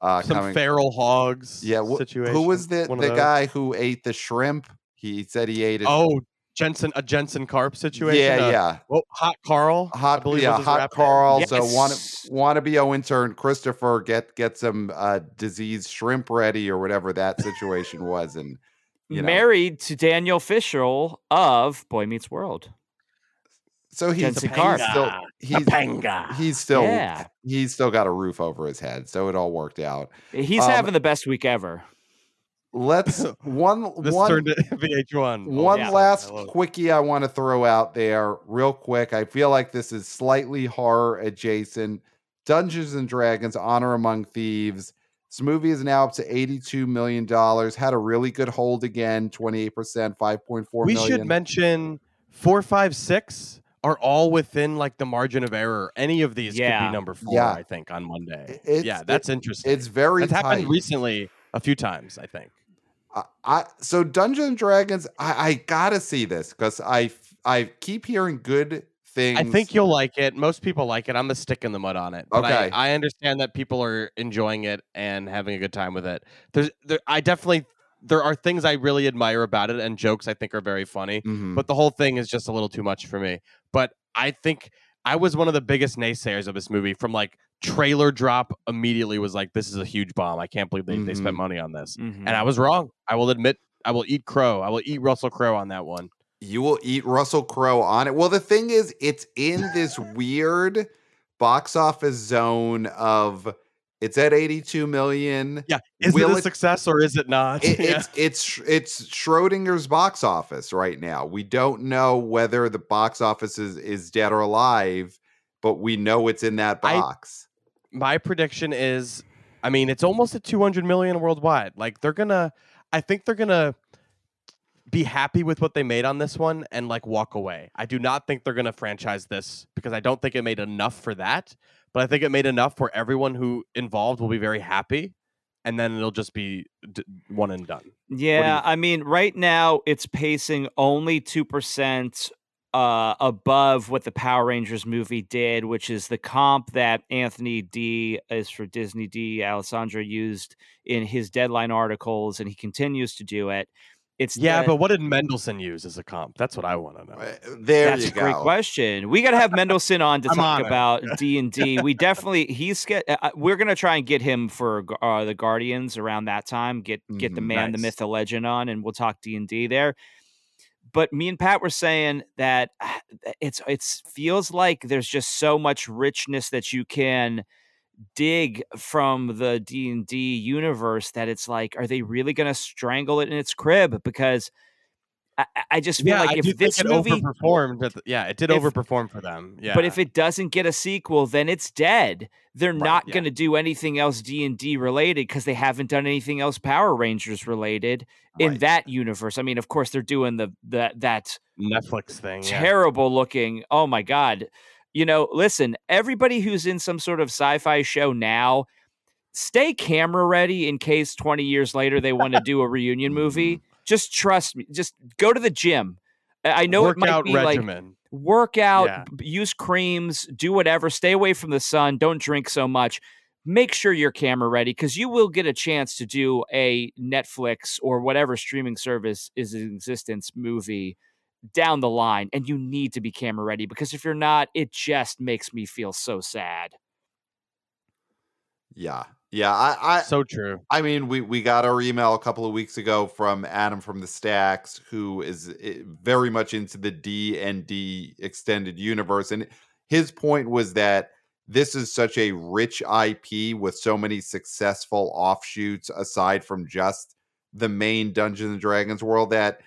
Uh, Some coming. feral hogs. yeah, wh- situation. who was the the guy who ate the shrimp? He said he ate it. Oh, Jensen, a Jensen Karp situation. yeah, uh, yeah. Well, Hot Karl. Hot believe yeah hot rap name. carl so want Yes. want to be o intern christopher get get some uh diseased shrimp ready or whatever that situation was and you know. Married to Danielle Fishel of Boy Meets World. so he's, he's still he's, Topanga. he's still Yeah. he's still got a roof over his head so it all worked out He's Um, having the best week ever. Let's one This one turned to VH1. Oh, One yeah. last I quickie I want to throw out there, real quick. I feel like this is slightly horror adjacent. Dungeons and Dragons: Honor Among Thieves. This movie is now up to eighty-two million dollars. Had a really good hold again, twenty-eight percent, five point four we million. should mention four, five, six are all within like the margin of error. Any of these could Yeah. be number four, Yeah. I think, on Monday. It's- yeah, that's interesting. It's very It's happened recently a few times, I think. I, I so Dungeons and Dragons. I, I gotta see this because I I keep hearing good things. I think you'll like it. Most people like it. I'm a stick in the mud on it. But Okay. I, understand that people are enjoying it and having a good time with it. There's there I definitely there are things I really admire about it and jokes I think are very funny. Mhm. But the whole thing is just a little too much for me. But I think I was one of the biggest naysayers of this movie from like trailer drop immediately was like, this is a huge bomb. I can't believe they, they spent Mhm. money on this. Mhm. And I was wrong. I will admit I will eat crow. I will eat Russell Crowe on that one. you will eat Russell Crowe on it. Well, the thing is, it's in this weird box office zone of it's at 82 million. Yeah. Is Will it a it- success or is it not? It, Yeah. it's it's it's Schrodinger's box office right now. We don't know whether the box office is, is dead or alive, but we know it's in that I- box. my prediction is i mean it's almost at 200 million worldwide like they're gonna I think they're gonna be happy with what they made on this one and like walk away. I do not think they're gonna franchise this because I don't think it made enough for that. But I think it made enough where everyone who involved will be very happy, and then it'll just be d- one and done. Yeah, I mean, right now it's pacing only two percent uh, above what the Power Rangers movie did, which is the comp that Anthony D is for Disney D. Alessandro used in his deadline articles, and he continues to do it. It's Yeah, the- but what did Mendelson use as a comp? That's what I want to know. Uh, There that's you a great question. We got to have Mendelson on to talk on about D and D. We definitely he's get. Uh, we're gonna try and get him for uh, the Guardians around that time. Get get the Mhm, man, the myth, the legend on, and we'll talk D and D there. But me and Pat were saying that ah, it's it's feels like there's just so much richness that you can dig from the D and D universe that it's like, are they really gonna strangle it in its crib? Because I, I- just feel yeah, like I if this it movie overperformed. The, yeah, it did If- overperform for them. Yeah, but if it doesn't get a sequel, then it's dead. They're Right, not yeah. going to do anything else D and D related because they haven't done anything else Power Rangers related in that universe. I mean, of course, they're doing the that that Netflix thing. Yeah. terrible looking. Oh my god! You know, listen, everybody who's in some sort of sci-fi show now, stay camera ready in case twenty years later they want to do a reunion movie. Just trust me. Just go to the gym. I know it might Workout be like regimen. work out, Yeah. use creams, do whatever, stay away from the sun, don't drink so much. Make sure you're camera ready because you will get a chance to do a Netflix or whatever streaming service is in existence movie down the line. And you need to be camera ready because if you're not, it just makes me feel so sad. Yeah. Yeah. I, I so true. I mean, we we got our email a couple of weeks ago from Adam from the Stacks, who is eh, very much into the D and D extended universe, and his point was that this is such a rich IP with so many successful offshoots aside from just the main Dungeons and Dragons world that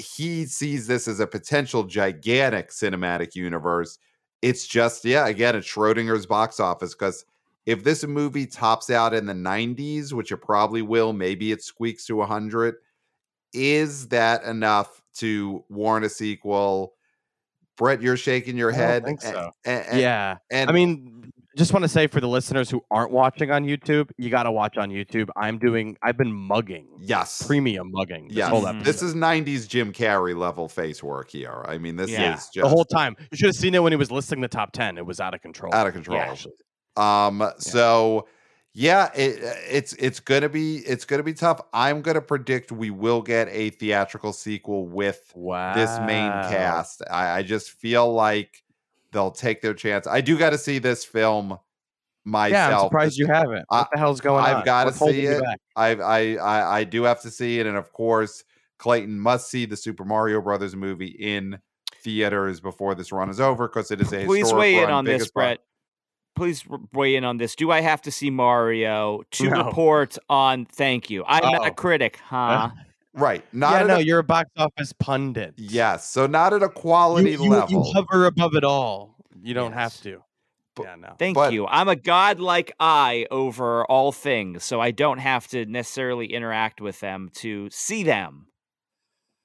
he sees this as a potential gigantic cinematic universe. It's just, yeah, again, it's Schrodinger's box office because if this movie tops out in the 90s, which it probably will, maybe it squeaks to 100, is that enough to warrant a sequel? Brett, you're shaking your I head. think so. a- a- yeah. and I mean, just want to say for the listeners who aren't watching on YouTube, you got to watch on YouTube. I'm doing. I've been mugging, yes, premium mugging. This yes. whole Mhm. episode. This is 90s Jim Carrey level face work here. I mean, this Yeah. is just the whole time. You should have seen it when he was listing the top ten. It was out of control. out of control. Yeah. Um, so yeah, it, it's it's gonna be it's gonna be tough. I'm gonna predict we will get a theatrical sequel with Wow. this main cast. I, I just feel like they'll take their chance. I do got to see this film myself. Yeah, I'm surprised you haven't. I- What the hell's going on? I've gotta see it. I, I I I do have to see it, and of course, Clayton must see the Super Mario Brothers movie in theaters before this run is over because it is a Please historic weigh in on this, biggest run. Brett. Please weigh in on this. Do I have to see Mario to No. report on? Thank you. I'm not a Oh. critic, huh? Right, not yeah, at no, a, you're a box office pundit. yes, so not at a quality you, you, level. you hover above it all. You don't have to. But- yeah, no. Thank But- you. I'm a godlike eye over all things, so I don't have to necessarily interact with them to see them.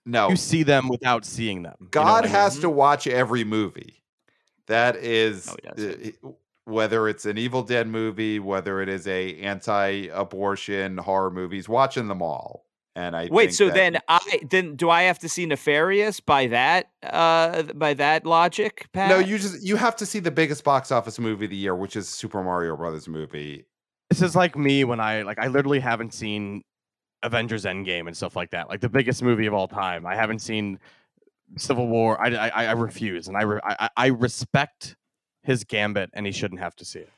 no, You see them without seeing them. You know God I mean? has to watch every movie. That is, No, uh, whether it's an Evil Dead movie, whether it is a anti-abortion horror movie, he's watching them all. And I Wait, think so that- then I then do I have to see Nefarious by that uh by that logic, Pat? no, you just you have to see the biggest box office movie of the year, which is Super Mario Brothers movie. This is like me when I like I literally haven't seen Avengers Endgame and stuff like that. Like the biggest movie of all time. I haven't seen Civil War. I I, I refuse, and I, re- I I- I respect his gambit, and he shouldn't have to see it.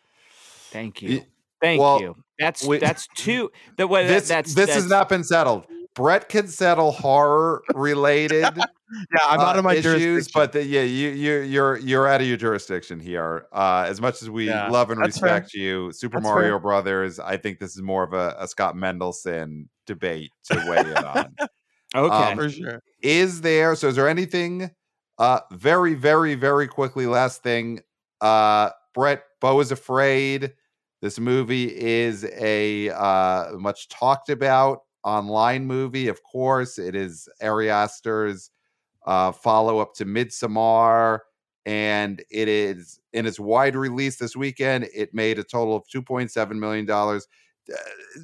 Thank Y- you. Thank well, you. That's we- that's two That way This that's this that's, has not been settled. Brett can settle horror related Yeah, I'm out uh, of my issues, jurisdiction. but the, yeah, you you you're you're out of your jurisdiction here. Uh, as much as we Yeah, love and that's fair. respect you, Super That's Mario fair. Brothers, I think this is more of a, a Scott Mendelson debate to weigh in on. okay. um, for sure. is there? So is there anything? Uh, very very very quickly. Last thing. Uh, Brett, Beau is afraid. This movie is a uh, much talked about online movie. Of course, it is Ari Aster's uh, follow up to Midsommar, and it is in its wide release this weekend. It made a total of two point seven million dollars. Uh,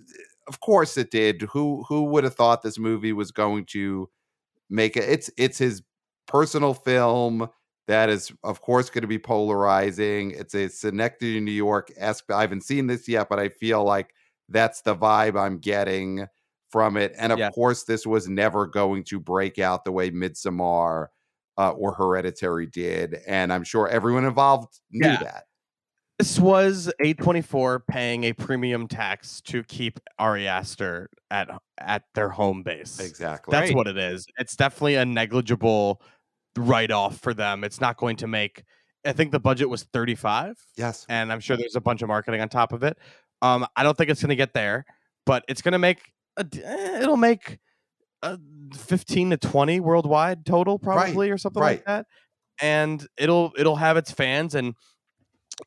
of course, it did. Who who would have thought this movie was going to make it? It's it's his personal film that is, of course, going to be polarizing. It's a Synecdoche, New York esque. I haven't seen this yet, but I feel like that's the vibe I'm getting from it. And of Yeah. course, this was never going to break out the way Midsommar uh, or Hereditary did. And I'm sure everyone involved knew Yeah. that. This was A24 paying a premium tax to keep Ari Aster at at their home base. Exactly. That's Right. what it is. It's definitely a negligible write off for them. It's not going to make I think the budget was 35 yes. and I'm sure there's a bunch of marketing on top of it. Um I don't think it's going to get there, but it's going to make a, eh, it'll make uh, 15 to 20 worldwide total probably or something right. like that. And it'll it'll have its fans and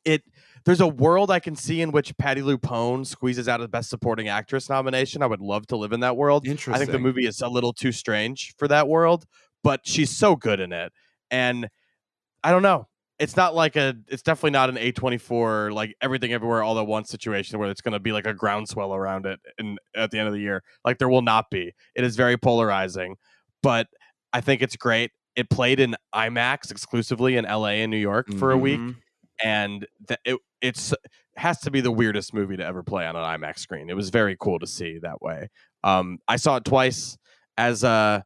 it there's a world I can see in which Patti LuPone squeezes out a best supporting actress nomination. I would love to live in that world. Interesting. I think the movie is a little too strange for that world, but she's so good in it. And I don't know. It's not like a it's definitely not an A24 like everything everywhere all at once situation where it's going to be like a groundswell around it and at the end of the year. Like there will not be. It is very polarizing, but I think it's great. It played in IMAX exclusively in LA and New York for a week Mhm. and th- it it's has to be the weirdest movie to ever play on an IMAX screen. It was very cool to see that way. Um, I saw it twice as a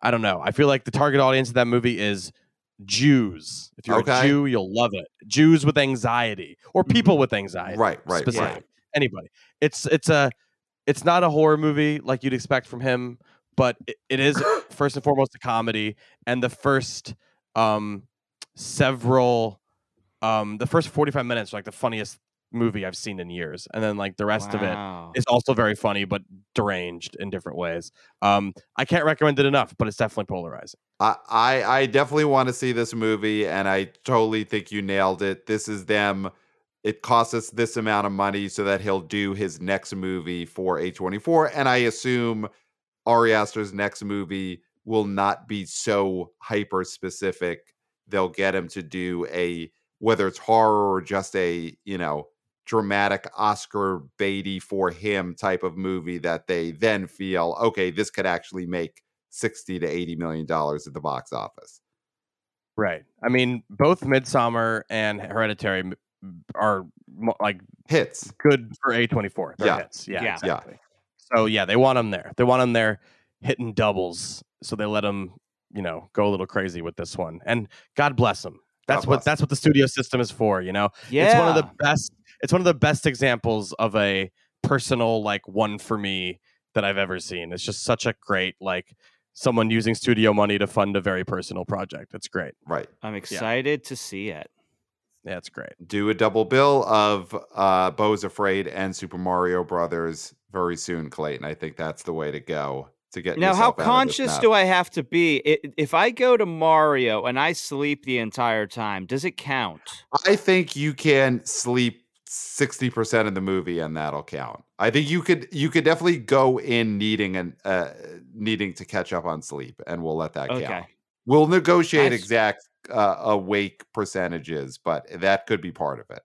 I don't know. I feel like the target audience of that movie is Jews. If you're Okay. a Jew, you'll love it. Jews with anxiety or people with anxiety. Right, right, specific. right. Anybody. It's it's a it's not a horror movie like you'd expect from him, but it, it is first and foremost a comedy. And the first um several um the first 45 minutes are like the funniest movie I've seen in years. And then like the rest of it is also very funny but deranged in different ways. Um I can't recommend it enough, but it's definitely polarizing. I, I I definitely want to see this movie, and I totally think you nailed it. This is them. It costs us this amount of money so that he'll do his next movie for A24. And I assume Ari Aster's next movie will not be so hyper specific. They'll get him to do a whether it's horror or just a, you know, dramatic Oscar Beatty for him type of movie that they then feel, okay, this could actually make 60 to 80 million dollars at the box office. Right. I mean, both Midsommar and Hereditary are like Hits. good for A24. They're Yeah. hits. Yeah, Yeah. Yeah. exactly. So yeah, they want them there. They want them there hitting doubles. So they let them, you know, go a little crazy with this one. And God bless them. That's God what bless 'em. that's what the studio system is for, you know. Yeah. It's one of the best it's one of the best examples of a personal like one for me that I've ever seen. It's just such a great like someone using studio money to fund a very personal project. It's great. Right. I'm excited to see it. Yeah, it's great. Do a double bill of uh Beau's Afraid and Super Mario Brothers very soon, Clayton. I think that's the way to go to get Now, how yourself out of this conscious do I have to be? If I go to Mario and I sleep the entire time, does it count? I think you can sleep 60% of the movie and that'll count. I think you could you could definitely go in needing and uh needing to catch up on sleep and we'll let that Okay. count. We'll negotiate That's- exact uh, awake percentages, but that could be part of it.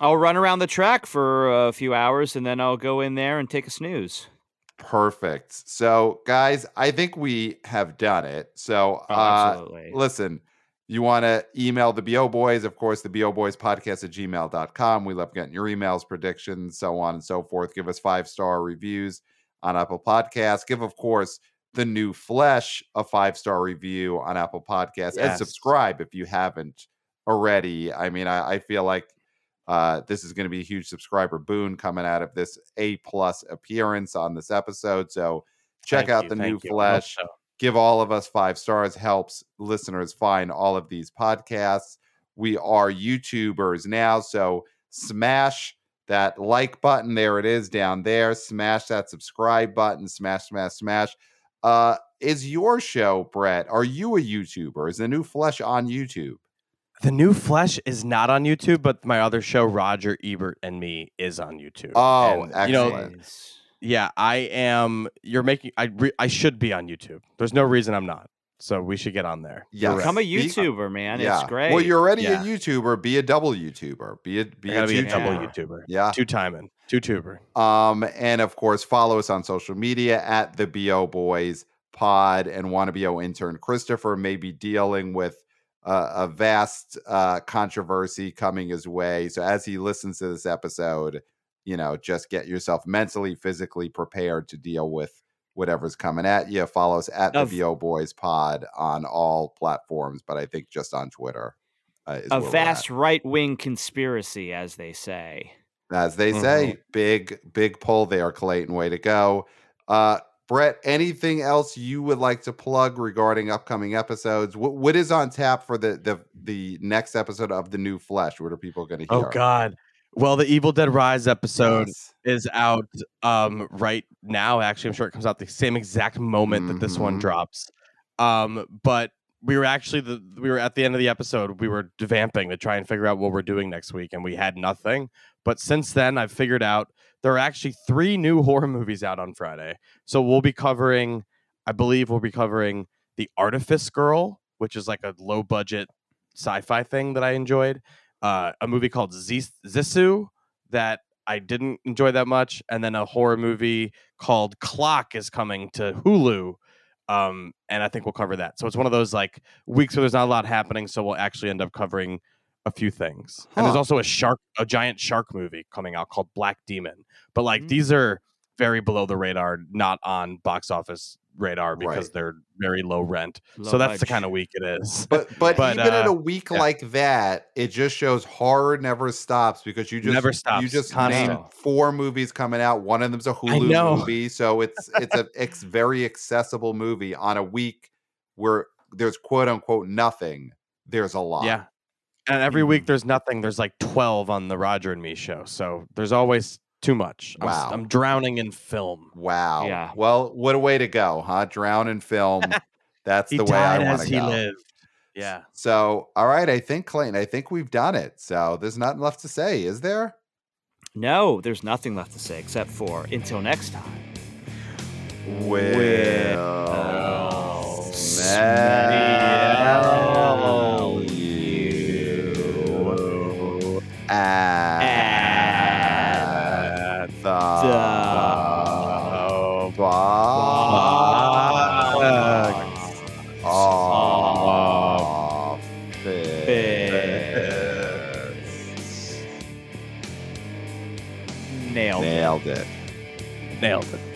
I'll run around the track for a few hours and then I'll go in there and take a snooze. Perfect. So, guys, I think we have done it. So, Oh, uh, listen, you want to email the BO Boys, of course, the BO Boys podcast at gmail.com. We love getting your emails, predictions, so on and so forth. Give us five star reviews on Apple Podcasts. Give, of course, the new flesh a five star review on Apple Podcasts and subscribe if you haven't already. I mean, I, I feel like uh, this is going to be a huge subscriber boon coming out of this A plus appearance on this episode. So check Thank out you, the new. Flesh so. Give all of us five stars helps listeners find all of these podcasts. We are youtubers now so smash that like button. There it is down there. Smash that subscribe button. Smash smash smash. Uh is your show brett are you a youtuber? Is the new flesh on youtube? The new Flesh is not on YouTube, but my other show, Roger Ebert and Me, is on YouTube. Oh, And, you know, excellent. Nice. Yeah, I am. You're making. I re, I should be on YouTube. There's no reason I'm not. So we should get on there. Yeah, Become a right. Be- YouTuber, man. yeah. It's great. Well, you're already Yeah. a YouTuber. Be a double YouTuber. Be a be I a gotta be a double Yeah. YouTuber. Yeah. Two timing. Two tuber. Um, and of course, follow us on social media at the BO Boys Pod and wanna BO intern Christopher may be dealing with uh, a vast uh, controversy coming his way. So as he listens to this episode, you know, just get yourself mentally, physically prepared to deal with whatever's coming at you. Follow us at the BO Boys Pod on all platforms, but I think just on Twitter. Uh, is a where we're at. vast right wing conspiracy, as they say. as they say. Big, big pull there, Clayton. Way to go. Uh, Brett, anything else you would like to plug regarding upcoming episodes? What, what is on tap for the, the the next episode of the New Flesh? What are people going to hear? Oh God. Well, the Evil Dead Rise episode Yes. is out um right now. Actually, I'm sure it comes out the same exact moment that this one Mhm. drops. Um, but we were actually the we were at the end of the episode. We were vamping to try and figure out what we're doing next week, and we had nothing. But since then, I've figured out there are actually three new horror movies out on Friday. So we'll be covering, I believe, we'll be covering the Artifice Girl, which is like a low budget sci-fi thing that I enjoyed. Uh, a movie called Zis- Sisu that I didn't enjoy that much, and then a horror movie called Clock is coming to Hulu. Um, and I think we'll cover that. So it's one of those like weeks where there's not a lot happening, so we'll actually end up covering a few things. And there's also a shark, a giant shark movie coming out called Black Demon. But like Mm. these are very below the radar, not on box office radar because Right. they're very low rent. Low so that's the kind of week it is. But but, But, even in uh, a week yeah. like that, it just shows horror never stops because you just Never You just constant. named four movies coming out. One of them's a Hulu movie, so it's it's a ex- very accessible movie on a week where there's quote unquote nothing. There's a lot. Yeah. And every week Mhm. there's nothing. There's like 12 on the Roger and Me show. So there's always too much. I'm, Wow. I'm drowning in film. Wow. Yeah. Well, what a way to go, huh? Drown in film. That's the way I want as to he go. lived. Yeah. So, all right, I think Clayton, I think we've done it. So there's nothing left to say, is there? No, there's nothing left to say except for until next time. Will smell box. Nailed it. Nailed it. nailed it.